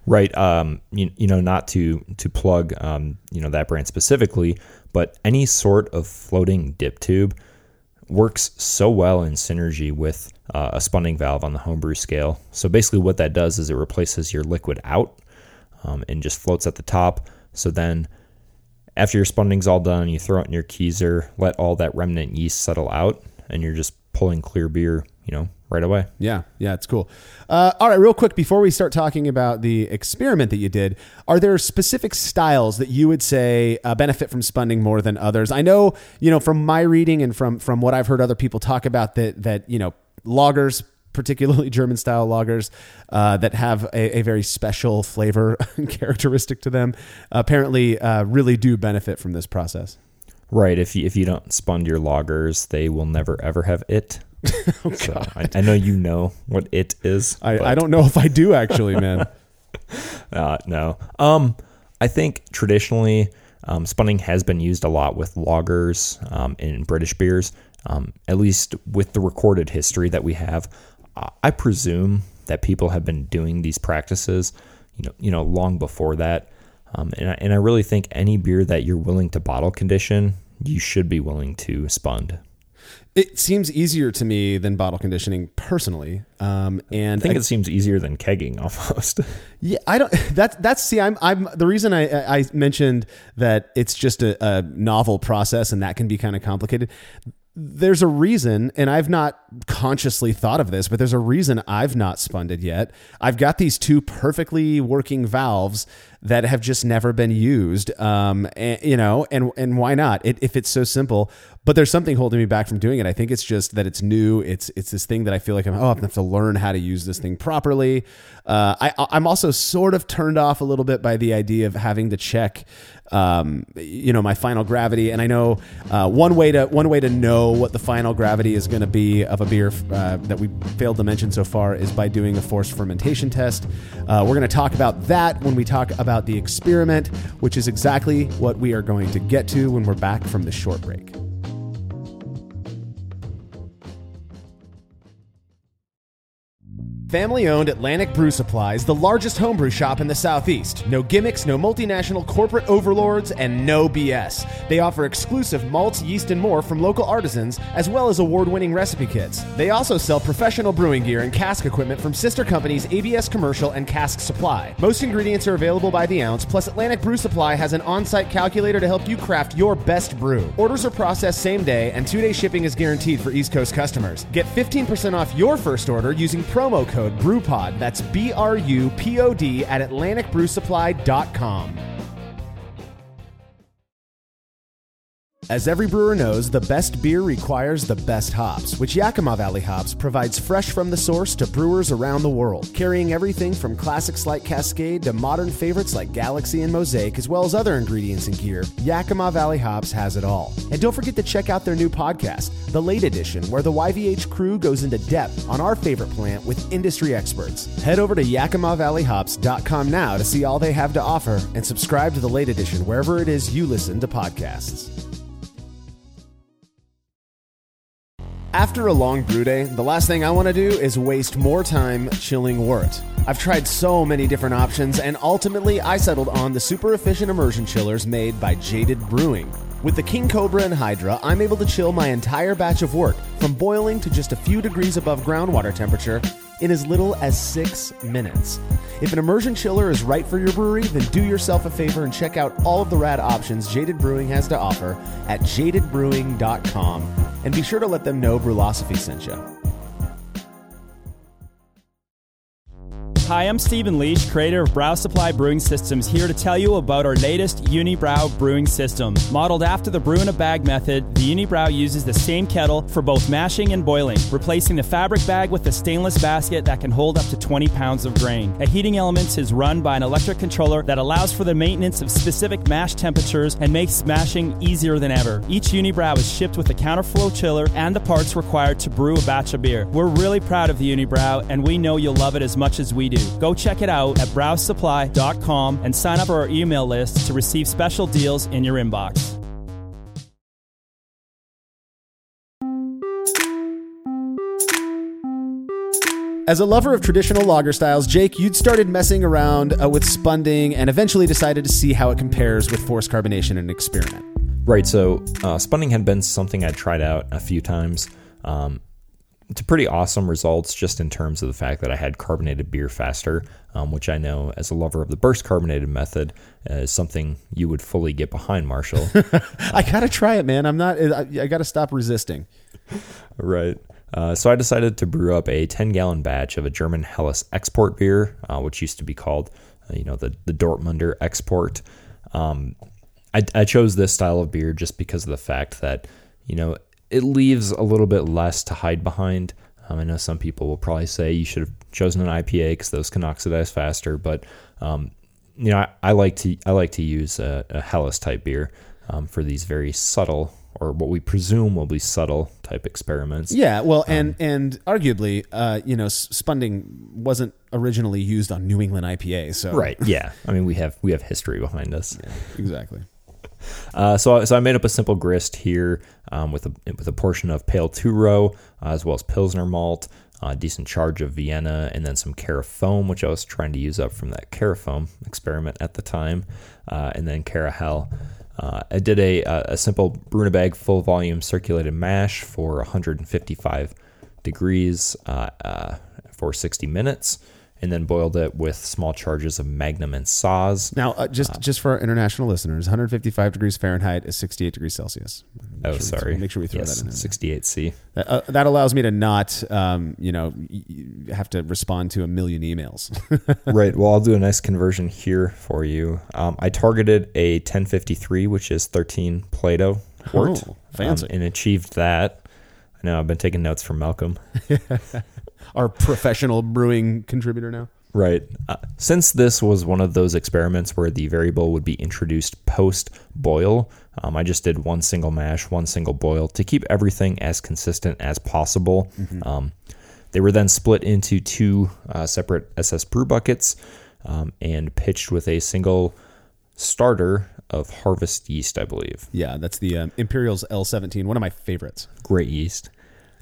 Right. Um, you, you know, not to to plug um, you know that brand specifically, but any sort of floating dip tube works so well in synergy with uh, a spunding valve on the homebrew scale. So basically, what that does is it replaces your liquid out um, and just floats at the top. So then, after your spunning's all done, you throw it in your keezer, let all that remnant yeast settle out, and you're just pulling clear beer, you know, right away. Yeah, yeah, it's cool. Uh, all right, real quick before we start talking about the experiment that you did, are there specific styles that you would say uh, benefit from spunding more than others? I know, you know, from my reading and from from what I've heard other people talk about that that you know lagers. Particularly German style lagers uh, that have a, a very special flavor characteristic to them, apparently uh, really do benefit from this process. Right. If you if you don't spund your lagers, they will never ever have it. Oh, so I, I know you know what it is. I, I don't know if I do actually, man. Uh, no. Um, I think traditionally, um, spunning has been used a lot with lagers um, in British beers. Um, at least with the recorded history that we have, Uh, I presume that people have been doing these practices, you know, you know, long before that. Um, and I, and I really think any beer that you're willing to bottle condition, you should be willing to spund. It seems easier to me than bottle conditioning personally. Um, and I think it seems easier than kegging almost. Yeah, I don't. That's that's see. I'm I'm the reason I I mentioned that it's just a, a novel process and that can be kind of complicated. There's a reason, and I've not consciously thought of this, but there's a reason I've not spunded yet. I've got these two perfectly working valves that have just never been used. Um, and, you know, and and why not? It, if it's so simple, but there's something holding me back from doing it. I think it's just that it's new. It's it's this thing that I feel like I'm oh I have to learn how to use this thing properly. Uh, I I'm also sort of turned off a little bit by the idea of having to check, um, you know, my final gravity. And I know uh, one way to one way to know what the final gravity is going to be of a beer uh, that we failed to mention so far is by doing a forced fermentation test. Uh, we're going to talk about that when we talk about the experiment, which is exactly what we are going to get to when we're back from the short break. Family owned Atlantic Brew Supply is the largest homebrew shop in the Southeast. No gimmicks, no multinational corporate overlords, and no BS. They offer exclusive malts, yeast, and more from local artisans, as well as award winning recipe kits. They also sell professional brewing gear and cask equipment from sister companies ABS Commercial and Cask Supply. Most ingredients are available by the ounce, plus, Atlantic Brew Supply has an on site calculator to help you craft your best brew. Orders are processed same day, and two day shipping is guaranteed for East Coast customers. Get 15% off your first order using promo code BREWPOD. That's B R U P O D at AtlanticBrewSupply.com. As every brewer knows, the best beer requires the best hops, which Yakima Valley Hops provides fresh from the source to brewers around the world, carrying everything from classics like Cascade to modern favorites like Galaxy and Mosaic, as well as other ingredients and gear. Yakima Valley Hops has it all. And don't forget to check out their new podcast, The Late Edition, where the YVH crew goes into depth on our favorite plant with industry experts. Head over to YakimaValleyHops.com now to see all they have to offer and subscribe to The Late Edition wherever it is you listen to podcasts. After a long brew day, the last thing I want to do is waste more time chilling wort. I've tried so many different options, and ultimately I settled on the super efficient immersion chillers made by Jaded Brewing. With the King Cobra and Hydra, I'm able to chill my entire batch of wort from boiling to just a few degrees above groundwater temperature in as little as six minutes. If an immersion chiller is right for your brewery, then do yourself a favor and check out all of the rad options Jaded Brewing has to offer at jadedbrewing.com. And be sure to let them know Brulosophy sent you. Hi, I'm Stephen Leach, creator of Brau Supply Brewing Systems, here to tell you about our latest Unibrau brewing system. Modeled after the brew in a bag method, the Unibrau uses the same kettle for both mashing and boiling, replacing the fabric bag with a stainless basket that can hold up to 20 pounds of grain. A heating element is run by an electric controller that allows for the maintenance of specific mash temperatures and makes mashing easier than ever. Each Unibrau is shipped with a counterflow chiller and the parts required to brew a batch of beer. We're really proud of the Unibrau, and we know you'll love it as much as we do. Go check it out at brausupply.com and sign up for our email list to receive special deals in your inbox. As a lover of traditional lager styles, Jake, you'd started messing around uh, with spunding and eventually decided to see how it compares with forced carbonation in an experiment. Right. So uh, spunding had been something I'd tried out a few times. Um, to pretty awesome results just in terms of the fact that I had carbonated beer faster, um, which I know as a lover of the burst carbonated method uh, is something you would fully get behind, Marshall. I gotta try it, man. I'm not. I, I gotta stop resisting. right. Uh, so I decided to brew up a 10 gallon batch of a German Helles export beer, uh, which used to be called, uh, you know, the, the Dortmunder export. Um, I, I chose this style of beer just because of the fact that, you know, it leaves a little bit less to hide behind. Um, I know some people will probably say you should have chosen an IPA because those can oxidize faster, but um, you know I, I, like to I like to use a, a Helles type beer. um, for these very subtle, or what we presume will be subtle type experiments. Yeah, well, and and arguably, uh, you know, spunding wasn't originally used on New England IPA, so Right. Yeah. I mean, we have we have history behind us. exactly. Uh, so, I- so I made up a simple grist here um, with a with a portion of pale two row uh, as well as pilsner malt, a decent charge of Vienna, and then some Carafoam, which I was trying to use up from that Carafoam experiment at the time, uh, and then Carahel. Uh, I did a, a simple brew in a bag full volume circulated mash for 155 degrees uh, uh, for 60 minutes, and then boiled it with small charges of Magnum and Saaz. Now, uh, just just for our international listeners, 155 degrees Fahrenheit is 68 degrees Celsius. Make Oh, sure we- sorry. Make sure we throw yes, that in. there. 68C. That, uh, that allows me to not, um, you know, have to respond to a million emails. right. Well, I'll do a nice conversion here for you. Um, I targeted a 1053, which is 13 Plato wort, Oh, fancy. um, and achieved that. I know I've been taking notes from Malcolm. our professional brewing contributor now. Right. Uh, since this was one of those experiments where the variable would be introduced post boil, um, I just did one single mash, one single boil to keep everything as consistent as possible. Um, they were then split into two uh, separate SS brew buckets um, and pitched with a single starter of harvest yeast, I believe. Yeah, that's the um, Imperial's L17, one of my favorites. Great yeast.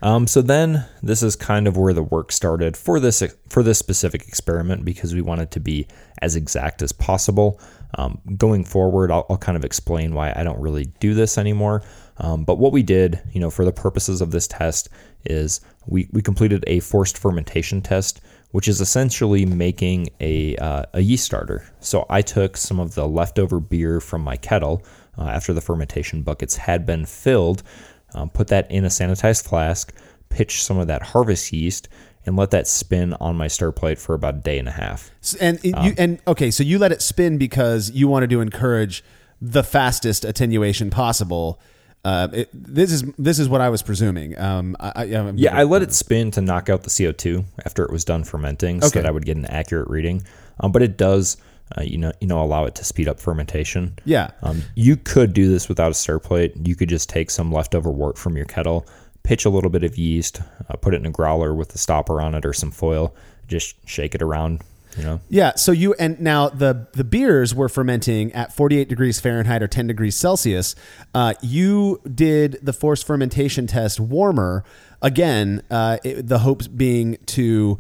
Um, so then this is kind of where the work started for this for this specific experiment because we wanted to be as exact as possible. Um, going forward, I'll, I'll kind of explain why I don't really do this anymore. Um, but what we did, you know, for the purposes of this test, is we, we completed a forced fermentation test, which is essentially making a, uh, a yeast starter. So I took some of the leftover beer from my kettle uh, after the fermentation buckets had been filled, um, put that in a sanitized flask, pitch some of that harvest yeast, and let that spin on my stir plate for about a day and a half. And you and okay, so you let it spin because you wanted to encourage the fastest attenuation possible. Uh, it, this is this is what I was presuming. Um, I, I, Yeah, I let it spin to knock out the CO2 after it was done fermenting, so Okay. that I would get an accurate reading. Um, but it does, uh, you know, you know, allow it to speed up fermentation. Yeah. Um, you could do this without a stir plate. You could just take some leftover wort from your kettle, pitch a little bit of yeast, uh, put it in a growler with a stopper on it or some foil, just shake it around. You know, Yeah. So you and now the the beers were fermenting at 48 degrees Fahrenheit or 10 degrees Celsius. Uh, you did the forced fermentation test warmer again. Uh, it, the hopes being to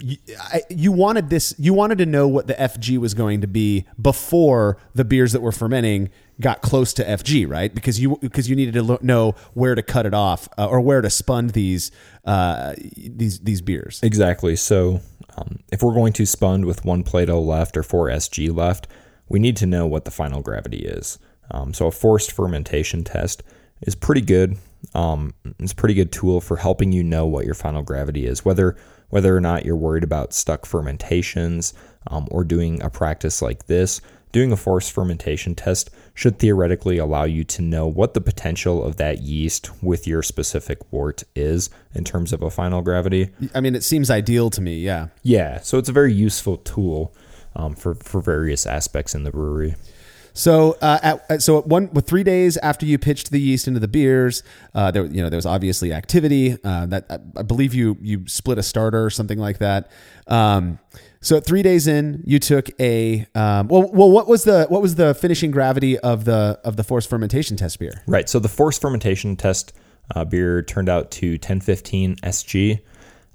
you, I, you wanted this. You wanted to know what the FG was going to be before the beers that were fermenting got close to FG, right? Because you because you needed to lo- know where to cut it off uh, or where to spund these uh, these these beers. Exactly. So, um, if we're going to spund with one Plato left or four SG left, we need to know what the final gravity is. Um, so, a forced fermentation test is pretty good. Um, it's a pretty good tool for helping you know what your final gravity is, whether whether or not you're worried about stuck fermentations um, or doing a practice like this. Doing a forced fermentation test should theoretically allow you to know what the potential of that yeast with your specific wort is in terms of a final gravity. I mean, it seems ideal to me. Yeah. Yeah, so it's a very useful tool um, for for various aspects in the brewery. So, uh, at, so at one with three days after you pitched the yeast into the beers, uh, there you know there was obviously activity. Uh, that I, believe you you split a starter or something like that. Um, so three days in, you took a um, well. Well, what was the what was the finishing gravity of the of the forced fermentation test beer? Right. So the forced fermentation test uh, beer turned out to 1015 SG.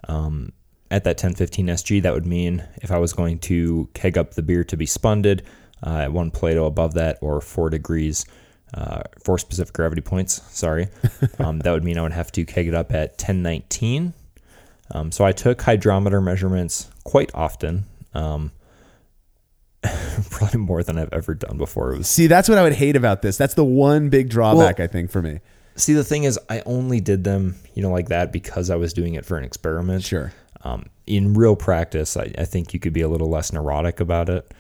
Um, at that 1015 SG, that would mean if I was going to keg up the beer to be spunded uh, at one Plato above that or four degrees, uh, four specific gravity points, sorry, um, that would mean I would have to keg it up at 1019. Um, so I took hydrometer measurements quite often. Um, probably more than I've ever done before. Was See, that's what I would hate about this. That's the one big drawback I think for me. See, the thing is, I only did them, you know, like that because I was doing it for an experiment. Sure. Um, in real practice, I, I think you could be a little less neurotic about it.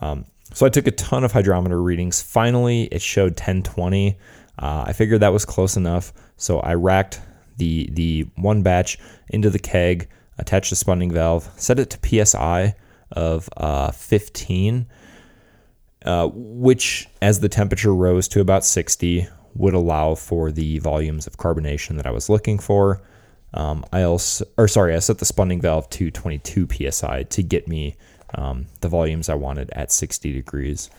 Um, so I took a ton of hydrometer readings. Finally, it showed 1020. Uh, I figured that was close enough, so I racked the the one batch into the keg, attached the spunding valve, set it to psi of uh, 15, uh, which, as the temperature rose to about 60, would allow for the volumes of carbonation that I was looking for. Um, I also, or sorry, I set the spunding valve to 22 psi to get me um, the volumes I wanted at 60 degrees.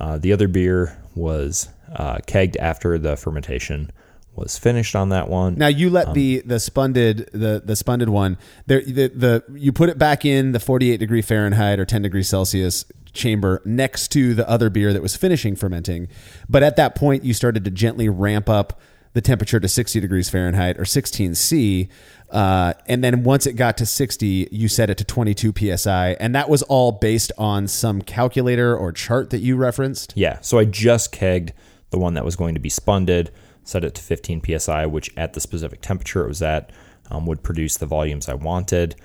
Uh, the other beer was uh, kegged after the fermentation was finished on that one. Now you let Um, the the spunded the the spunded one there the, the you put it back in the 48 degree Fahrenheit or 10 degrees Celsius chamber next to the other beer that was finishing fermenting, but at that point you started to gently ramp up the temperature to 60 degrees Fahrenheit or 16 C, uh, and then once it got to 60, you set it to 22 psi, and that was all based on some calculator or chart that you referenced. Yeah, so I just kegged the one that was going to be spunded, set it to 15 psi, which at the specific temperature it was at um, would produce the volumes I wanted.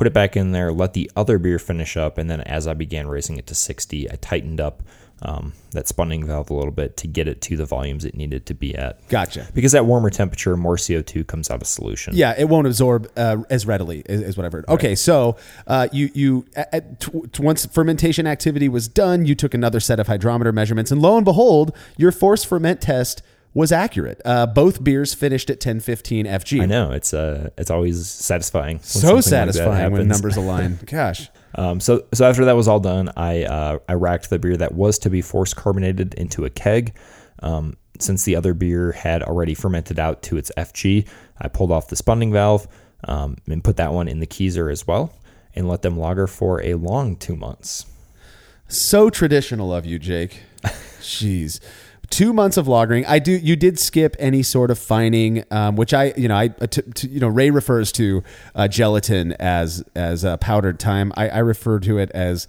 Put it back in there, let the other beer finish up, and then as I began raising it to 60, I tightened up um, that spunding valve a little bit to get it to the volumes it needed to be at. Gotcha. Because at warmer temperature, more CO2 comes out of solution. Yeah, it won't absorb uh, as readily, is, is what I've heard. Okay, so uh, you you at, t- once fermentation activity was done, you took another set of hydrometer measurements, and lo and behold, your force ferment test was accurate. Uh, both beers finished at 1015 FG. I know it's uh it's always satisfying. So something like satisfying when numbers align. Gosh. Um, so so after that was all done, I uh, I racked the beer that was to be force carbonated into a keg. Um, since the other beer had already fermented out to its FG, I pulled off the spunding valve um, and put that one in the keezer as well, and let them lager for a long two months. So traditional of you, Jake. Jeez. Two months of lagering. I do. You did skip any sort of fining, um, which I, you know, I, uh, t- t- you know, Ray refers to uh, gelatin as as uh, powdered time. I, I refer to it as,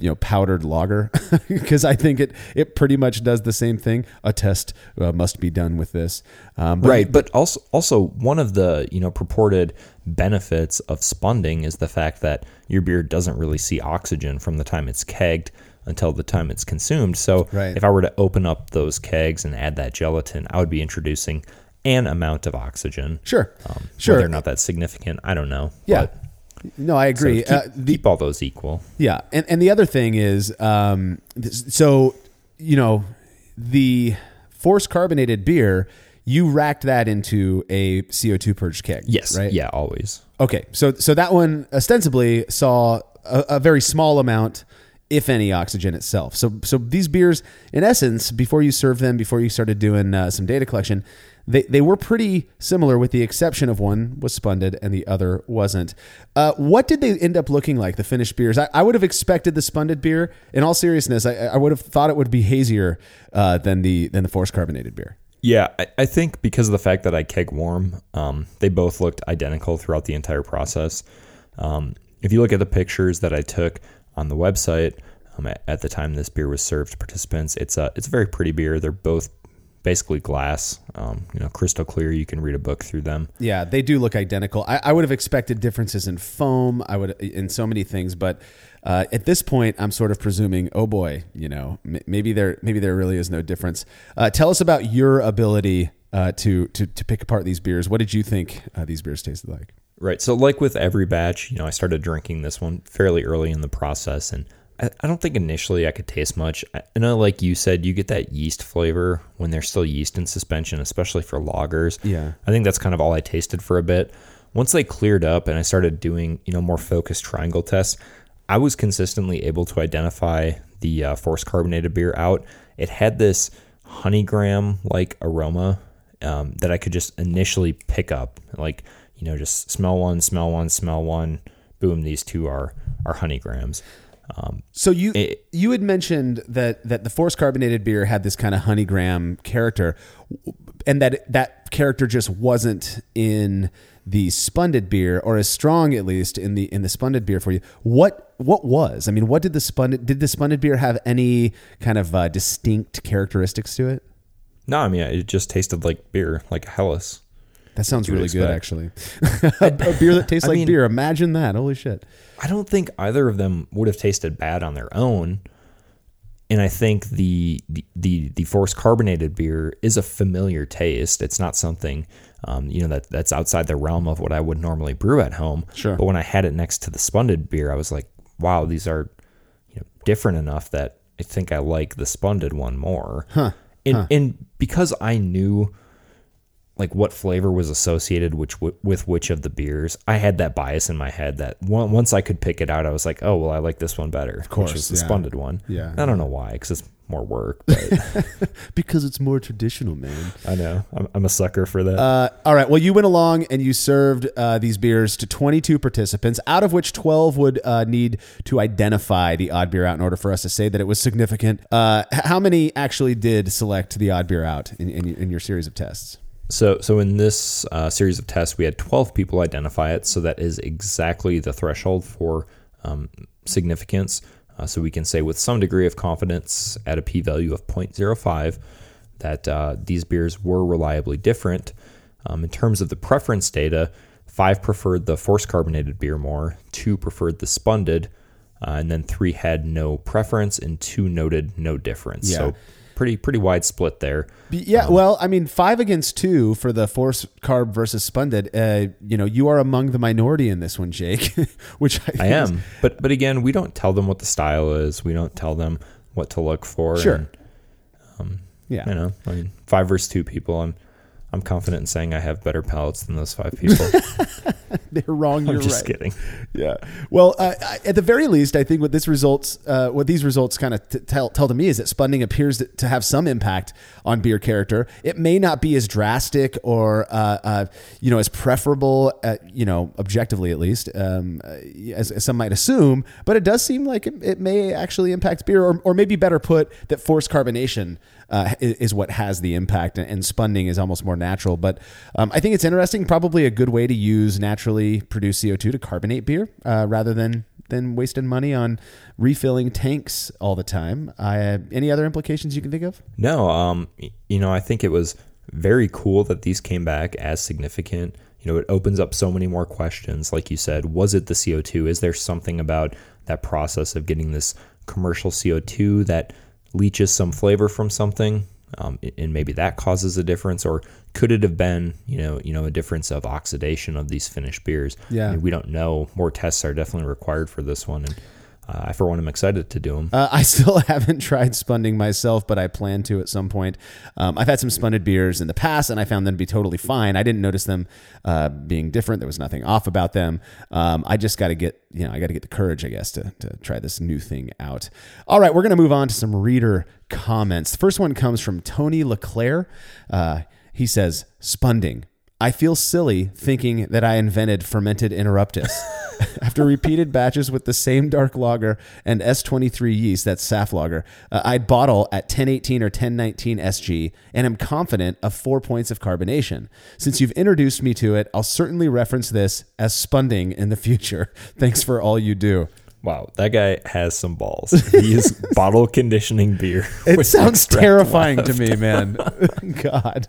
you know, powdered lager because I think it it pretty much does the same thing. A test uh, must be done with this, um, but- right, but also also one of the you know purported benefits of spunding is the fact that your beer doesn't really see oxygen from the time it's kegged until the time it's consumed. So Right. if I were to open up those kegs and add that gelatin, I would be introducing an amount of oxygen. Sure, Um, sure. Whether or not that's significant, I don't know. Yeah. But- No, I so agree. keep, uh, the, keep all those equal. Yeah, and and the other thing is, um, so you know, the force carbonated beer, you racked that into a CO two purge keg. Yes. right. Yeah. Always. Okay, so so that one ostensibly saw a, a very small amount, if any, oxygen itself. So so these beers, in essence, before you serve them, before you started doing uh, some data collection, they they were pretty similar, with the exception of one was spunded and the other wasn't. Uh, what did they end up looking like? The finished beers. I, I would have expected the spunded beer. In all seriousness, I, I would have thought it would be hazier uh, than the than the force carbonated beer. Yeah, I, I think because of the fact that I keg warm, um, they both looked identical throughout the entire process. Um, if you look at the pictures that I took on the website um, at, at the time this beer was served to participants, it's a it's a very pretty beer. They're both basically glass, um, you know, crystal clear. You can read a book through them. Yeah, they do look identical. I, I would have expected differences in foam. I would in so many things, but uh, at this point, I'm sort of presuming, oh boy, you know, m- maybe there maybe there really is no difference. Uh, tell us about your ability uh, to to to pick apart these beers. What did you think uh, these beers tasted like? Right. So, like with every batch, you know, I started drinking this one fairly early in the process, and I, I don't think initially I could taste much. I, I know, like you said, you get that yeast flavor when there's still yeast in suspension, especially for lagers. Yeah. I think that's kind of all I tasted for a bit. Once they cleared up and I started doing, you know, more focused triangle tests, I was consistently able to identify the uh, force carbonated beer out. It had this honeygram like aroma um, that I could just initially pick up, like you know, just smell one, smell one, smell one. Boom, these two are are honeygrams. Um, So you It- you had mentioned that that the force carbonated beer had this kind of honeygram character, and that that character just wasn't in the spunded beer, or as strong at least in the in the spunded beer for you. What what was? I mean, what did the spunded did the spunded beer have any kind of uh, distinct characteristics to it? no, I mean it just tasted like beer, like a Helles. That sounds really good, actually. a, a beer that tastes I like mean- beer. Imagine that. Holy shit. I don't think either of them would have tasted bad on their own. And I think the the the, the force carbonated beer is a familiar taste. It's not something um, you know that that's outside the realm of what I would normally brew at home. Sure. But when I had it next to the spunded beer, I was like, wow, these are you know different enough that I think I like the Spunded one more. Huh. And and because I knew like what flavor was associated which with which of the beers, I had that bias in my head that one, once I could pick it out, I was like, oh well, I like this one better. Of course, which is the yeah. Spunded one. Yeah. I don't know why, because it's more work, but because it's more traditional, man. I know I'm, I'm a sucker for that. Uh, all right. Well, you went along and you served uh, these beers to 22 participants, out of which 12 would uh, need to identify the odd beer out in order for us to say that it was significant. Uh, how many actually did select the odd beer out in, in, in your series of tests? So, so in this uh, series of tests, we had 12 people identify it. So that is exactly the threshold for um, significance. Uh, so we can say with some degree of confidence at a p-value of 0.05 that uh, these beers were reliably different. Um, in terms of the preference data, five preferred the force carbonated beer more, two preferred the spunded, uh, and then three had no preference, and two noted no difference. Yeah. So pretty pretty wide split there. Yeah, well, I mean, five against two for the force carb versus spunded. Uh, you know, you are among the minority in this one, Jake. which I, I is- am, but but again, we don't tell them what the style is. We don't tell them what to look for. Sure. and, Yeah. you know, I mean, five versus two people. I'm I'm confident in saying I have better palates than those five people. They're wrong. I'm just right. kidding. Yeah. Well, uh, at the very least, I think what this results, uh, what these results kind of t- tell tell to me is that spunding appears to- to have some impact on beer character. It may not be as drastic or uh, uh, you know as preferable, uh, you know, objectively at least, um, uh, as, as some might assume. But it does seem like it, it may actually impact beer, or, or maybe better put, that forced carbonation uh, is what has the impact, and, spunding is almost more natural. But um, I think it's interesting. Probably a good way to use naturally produced CO two to carbonate beer uh, rather than than wasting money on refilling tanks all the time. Uh, any other implications you can think of? No, um, you know, I think it was very cool that these came back as significant. You know, it opens up so many more questions. Like you said, was it the CO2? Is there something about that process of getting this commercial CO2 that leaches some flavor from something? Um, and maybe that causes a difference, or could it have been, you know, you know, a difference of oxidation of these finished beers? Yeah. I mean, we don't know. More tests are definitely required for this one, and I, for one, am excited to do them. Uh, I still haven't tried spunding myself, but I plan to at some point. Um, I've had some spunded beers in the past, and I found them to be totally fine. I didn't notice them uh, being different. There was nothing off about them. Um, I just got to get, you know, I got to get the courage, I guess, to, to try this new thing out. All right, we're going to move on to some reader comments. The first one comes from Tony LeClaire. Uh, he says, "Spunding." I feel silly thinking that I invented fermented interruptus. After repeated batches with the same dark lager and S23 yeast, that's SAF lager, uh, I'd bottle at 1018 or 1019 SG and am confident of four points of carbonation. Since you've introduced me to it, I'll certainly reference this as spunding in the future. Thanks for all you do. Wow, that guy has some balls. He's bottle conditioning beer. It sounds terrifying left. to me, man. God.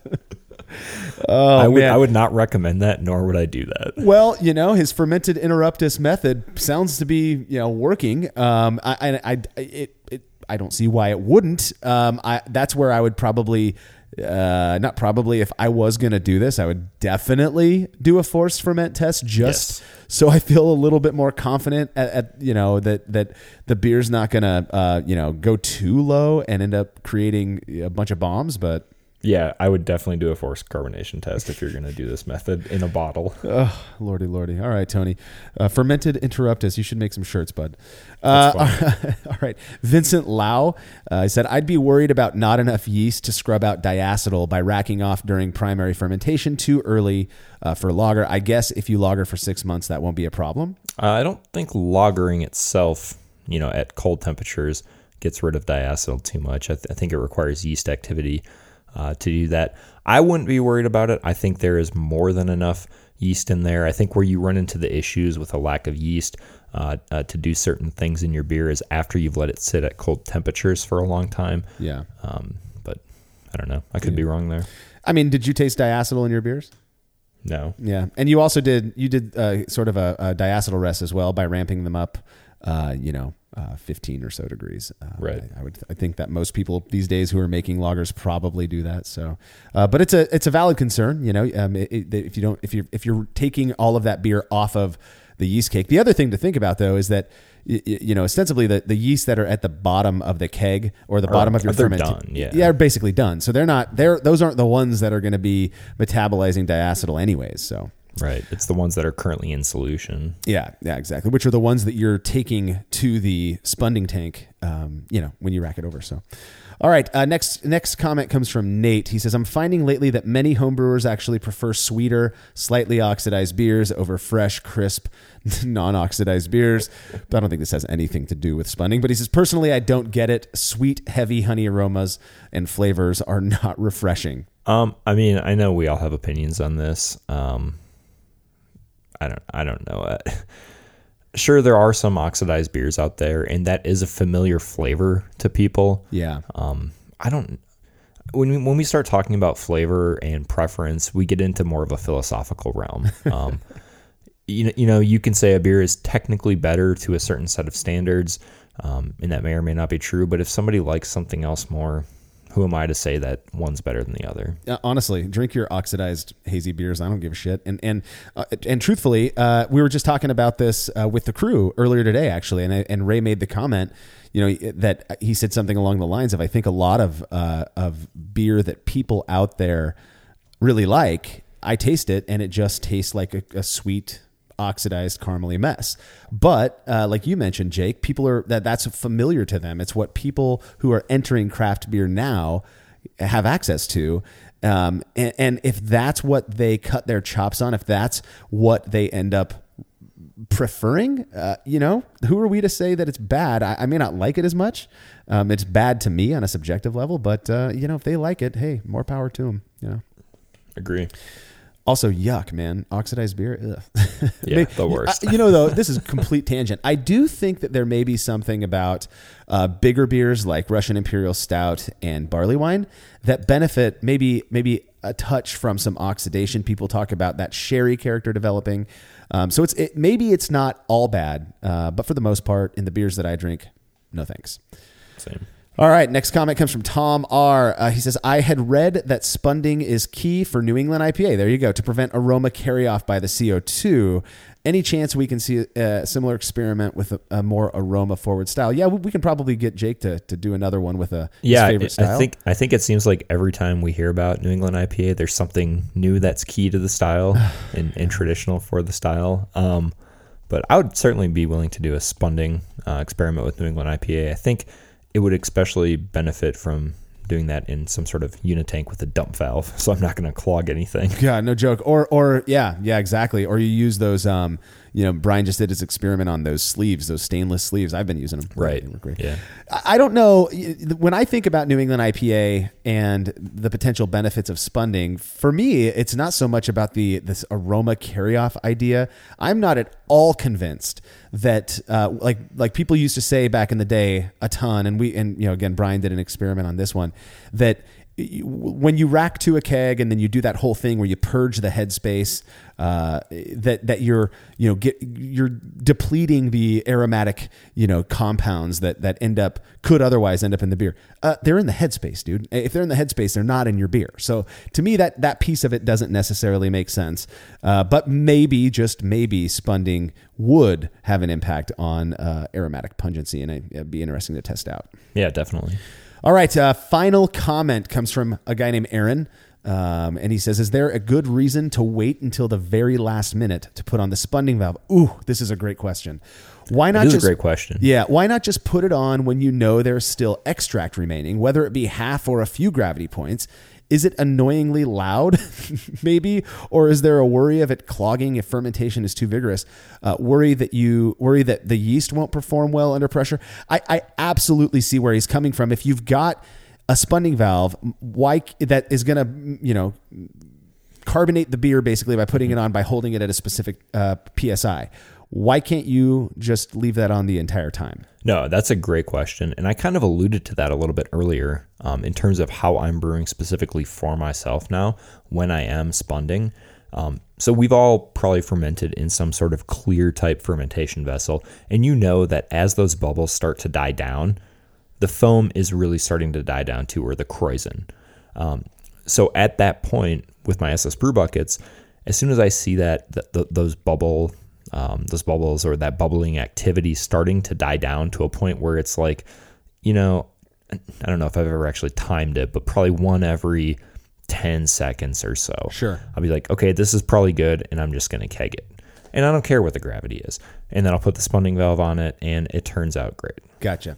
Oh, I would man. I would not recommend that, nor would I do that. Well, you know, his fermented interruptus method sounds to be, you know, working. Um, I, I, I, it, it, I don't see why it wouldn't. Um, I, that's where I would probably, uh, not probably, if I was going to do this, I would definitely do a forced ferment test just Yes. so I feel a little bit more confident at, at you know, that, that the beer's not going to, uh, you know, go too low and end up creating a bunch of bombs. But Yeah, I would definitely do a forced carbonation test if you're going to do this method in a bottle. Oh, lordy, lordy. All right, Tony. Uh, fermented interruptus. You should make some shirts, bud. Uh, all right. Vincent Lau uh, said, I'd be worried about not enough yeast to scrub out diacetyl by racking off during primary fermentation too early uh, for lager. I guess if you lager for six months, that won't be a problem. Uh, I don't think lagering itself, you know, at cold temperatures gets rid of diacetyl too much. I, th- I think it requires yeast activity uh, to do that. I wouldn't be worried about it. I think there is more than enough yeast in there. I think where you run into the issues with a lack of yeast uh, uh, to do certain things in your beer is after you've let it sit at cold temperatures for a long time. Yeah. Um, but I don't know. I could be wrong there. I mean, did you taste diacetyl in your beers? No. Yeah, and you also did you did uh, sort of a, a diacetyl rest as well by ramping them up, uh, you know, uh, fifteen or so degrees. Uh, Right. I, I would I think that most people these days who are making lagers probably do that. So, uh, but it's a it's a valid concern. You know, um, it, it, if you don't if you are if you're taking all of that beer off of the yeast cake. The other thing to think about though is that y- y- you know ostensibly the, the yeast that are at the bottom of the keg or the bottom of your they're ferment done, yeah. yeah are basically done. So they're not they're those aren't the ones that are going to be metabolizing diacetyl anyways. So Right. It's the ones that are currently in solution. yeah, yeah, exactly. Which are the ones that you're taking to the spunding tank, um, you know, when you rack it over. So, all right. Uh, next, next comment comes from Nate. He says, "I'm finding lately that many homebrewers actually prefer sweeter, slightly oxidized beers over fresh, crisp, non-oxidized beers." But I don't think this has anything to do with spunding. But he says, personally, I don't get it. Sweet, heavy honey aromas and flavors are not refreshing. Um, I mean, I know we all have opinions on this. Um, I don't, I don't know. Uh, sure, there are some oxidized beers out there, and that is a familiar flavor to people. Yeah. Um, I don't. When we, when we start talking about flavor and preference, we get into more of a philosophical realm. Um, you know, you know, you can say a beer is technically better to a certain set of standards, um, and that may or may not be true. But if somebody likes something else more, who am I to say that one's better than the other? Uh, honestly, drink your oxidized hazy beers. I don't give a shit. And and uh, and truthfully, uh, we were just talking about this uh, with the crew earlier today, actually. And I, and Ray made the comment, you know, that he said something along the lines of, I think a lot of uh, of beer that people out there really like. I taste it, and it just tastes like a, a sweet oxidized caramely mess. But uh, like you mentioned, Jake, people are that that's familiar to them. It's what people who are entering craft beer now have access to. Um, and, and if that's what they cut their chops on, if that's what they end up preferring, uh, you know, who are we to say that it's bad? I, I may not like it as much. Um, it's bad to me on a subjective level, but uh, you know, if they like it, hey, more power to them. You know. Agree. Also, yuck, man. Oxidized beer. Ugh. Yeah, May- the worst. You know, though, this is complete tangent. I do think that there may be something about uh, bigger beers like Russian Imperial Stout and barley wine that benefit maybe maybe a touch from some oxidation. People talk about that sherry character developing. Um, so it's it, maybe it's not all bad, uh, but for the most part, in the beers that I drink, no thanks. Same. All right, next comment comes from Tom R. Uh, he says, I had read that spunding is key for New England IPA. There you go, to prevent aroma carry off by the CO2. Any chance we can see a similar experiment with a, a more aroma forward style? Yeah, we, we can probably get Jake to, to do another one with a his Yeah, favorite I- style. I think I think it seems like every time we hear about New England IPA, there's something new that's key to the style and, and traditional for the style. Um, but I would certainly be willing to do a spunding uh, experiment with New England IPA. I think it would especially benefit from doing that in some sort of unitank with a dump valve, so I'm not going to clog anything. Yeah, no joke. Or or yeah, yeah, exactly. Or you use those. Um, you know, Brian just did his experiment on those sleeves, those stainless sleeves. I've been using them. Right. Yeah. I don't know when I think about New England IPA and the potential benefits of spunding. For me, it's not so much about the this aroma carry off idea. I'm not at all convinced that uh, like like people used to say back in the day a ton, and we and you know again Brian did an experiment on this one that when you rack to a keg and then you do that whole thing where you purge the headspace, uh, that that you're you know get you're depleting the aromatic you know compounds that that end up could otherwise end up in the beer. Uh, they're in the headspace, dude. If they're in the headspace, they're not in your beer. So to me, that that piece of it doesn't necessarily make sense. Uh, but maybe just maybe spunding would have an impact on uh, aromatic pungency, and it- it'd be interesting to test out. Yeah, definitely. All right. Uh, final comment comes from a guy named Aaron. Um, and he says, Is there a good reason to wait until the very last minute to put on the spunding valve? Ooh, this is a great question. Why not is a just great question. Yeah, why not just put it on when you know there's still extract remaining, whether it be half or a few gravity points? Is it annoyingly loud, maybe, or is there a worry of it clogging if fermentation is too vigorous? Uh, worry that you worry that the yeast won't perform well under pressure. I, I absolutely see where he's coming from. If you've got a spunding valve, why that is going to you know carbonate the beer basically by putting it on by holding it at a specific uh, psi. Why can't you just leave that on the entire time? No, that's a great question. And I kind of alluded to that a little bit earlier um, in terms of how I'm brewing specifically for myself now when I am spunding. Um, so we've all probably fermented in some sort of clear type fermentation vessel. And you know that as those bubbles start to die down, the foam is really starting to die down too, or the krausen. Um, so at that point with my SS brew buckets, as soon as I see that th- th- those bubble um, those bubbles or that bubbling activity starting to die down to a point where it's like, you know, I don't know if I've ever actually timed it, but probably one every 10 seconds or so. Sure. I'll be like, okay, this is probably good, and I'm just going to keg it. And I don't care what the gravity is. And then I'll put the spunding valve on it, and it turns out great. Gotcha.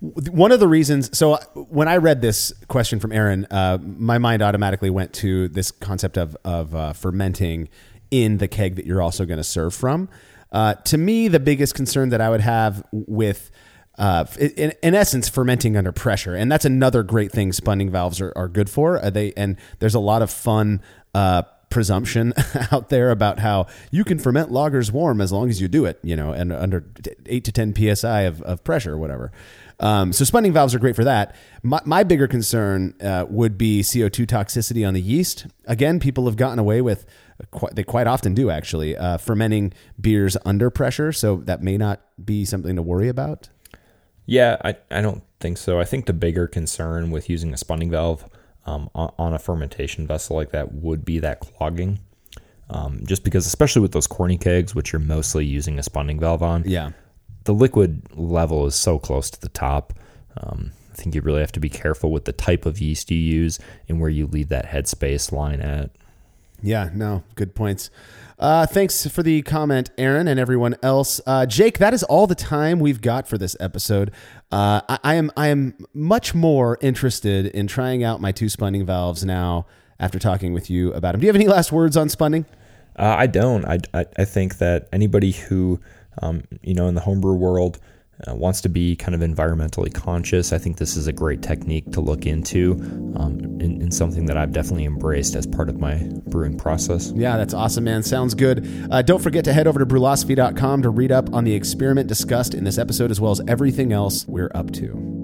One of the reasons, so when I read this question from Aaron, uh, my mind automatically went to this concept of, of uh, fermenting in the keg that you're also going to serve from. Uh, to me, the biggest concern that I would have with uh, in, in, essence, fermenting under pressure, and that's another great thing spunding valves are, are good for. Uh, they and there's a lot of fun uh, presumption out there about how you can ferment lagers warm as long as you do it, you know, and under eight to ten psi of, of pressure or whatever. Um, so spunding valves are great for that. My, my bigger concern uh, would be CO2 toxicity on the yeast. Again, people have gotten away with quite, they quite often do actually uh, fermenting beers under pressure, so that may not be something to worry about. Yeah, I, I don't think so. I think the bigger concern with using a spunding valve um, on, on, a fermentation vessel like that would be that clogging. Um, just because, especially with those corny kegs, which you're mostly using a spunding valve on, yeah, the liquid level is so close to the top. Um, I think you really have to be careful with the type of yeast you use and where you leave that headspace line at. Yeah, no, good points. Uh, thanks for the comment, Aaron, and everyone else. Uh, Jake, that is all the time we've got for this episode. Uh, I, I, am I am much more interested in trying out my two spunding valves now after talking with you about them. Do you have any last words on spunding? Uh, I don't. I, I, I, think that anybody who, um, you know, in the homebrew world uh, wants to be kind of environmentally conscious, I think this is a great technique to look into um, and, and, something that I've definitely embraced as part of my brewing process. Yeah, that's awesome, man. Sounds good. Uh, don't forget to head over to brulosophy.com to read up on the experiment discussed in this episode as well as everything else we're up to.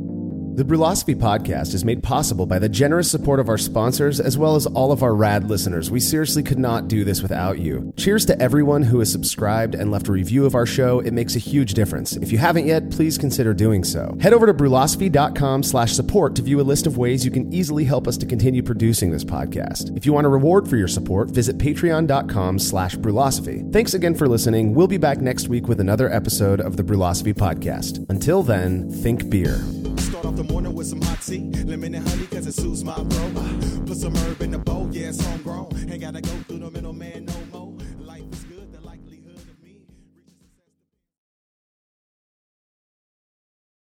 The Brülosophy podcast is made possible by the generous support of our sponsors as well as all of our rad listeners. We seriously could not do this without you. Cheers to everyone who has subscribed and left a review of our show. It makes a huge difference. If you haven't yet, please consider doing so. Head over to brulosophy.com slash support to view a list of ways you can easily help us to continue producing this podcast. If you want a reward for your support, visit patreon.com slash brulosophy. Thanks again for listening. We'll be back next week with another episode of the Brülosophy podcast. Until then, think beer. Start off the morning with some hot tea, lemon and honey, cause it soothes my throat. Put some herb in the bowl, yeah, it's homegrown. Ain't gotta go through the middleman.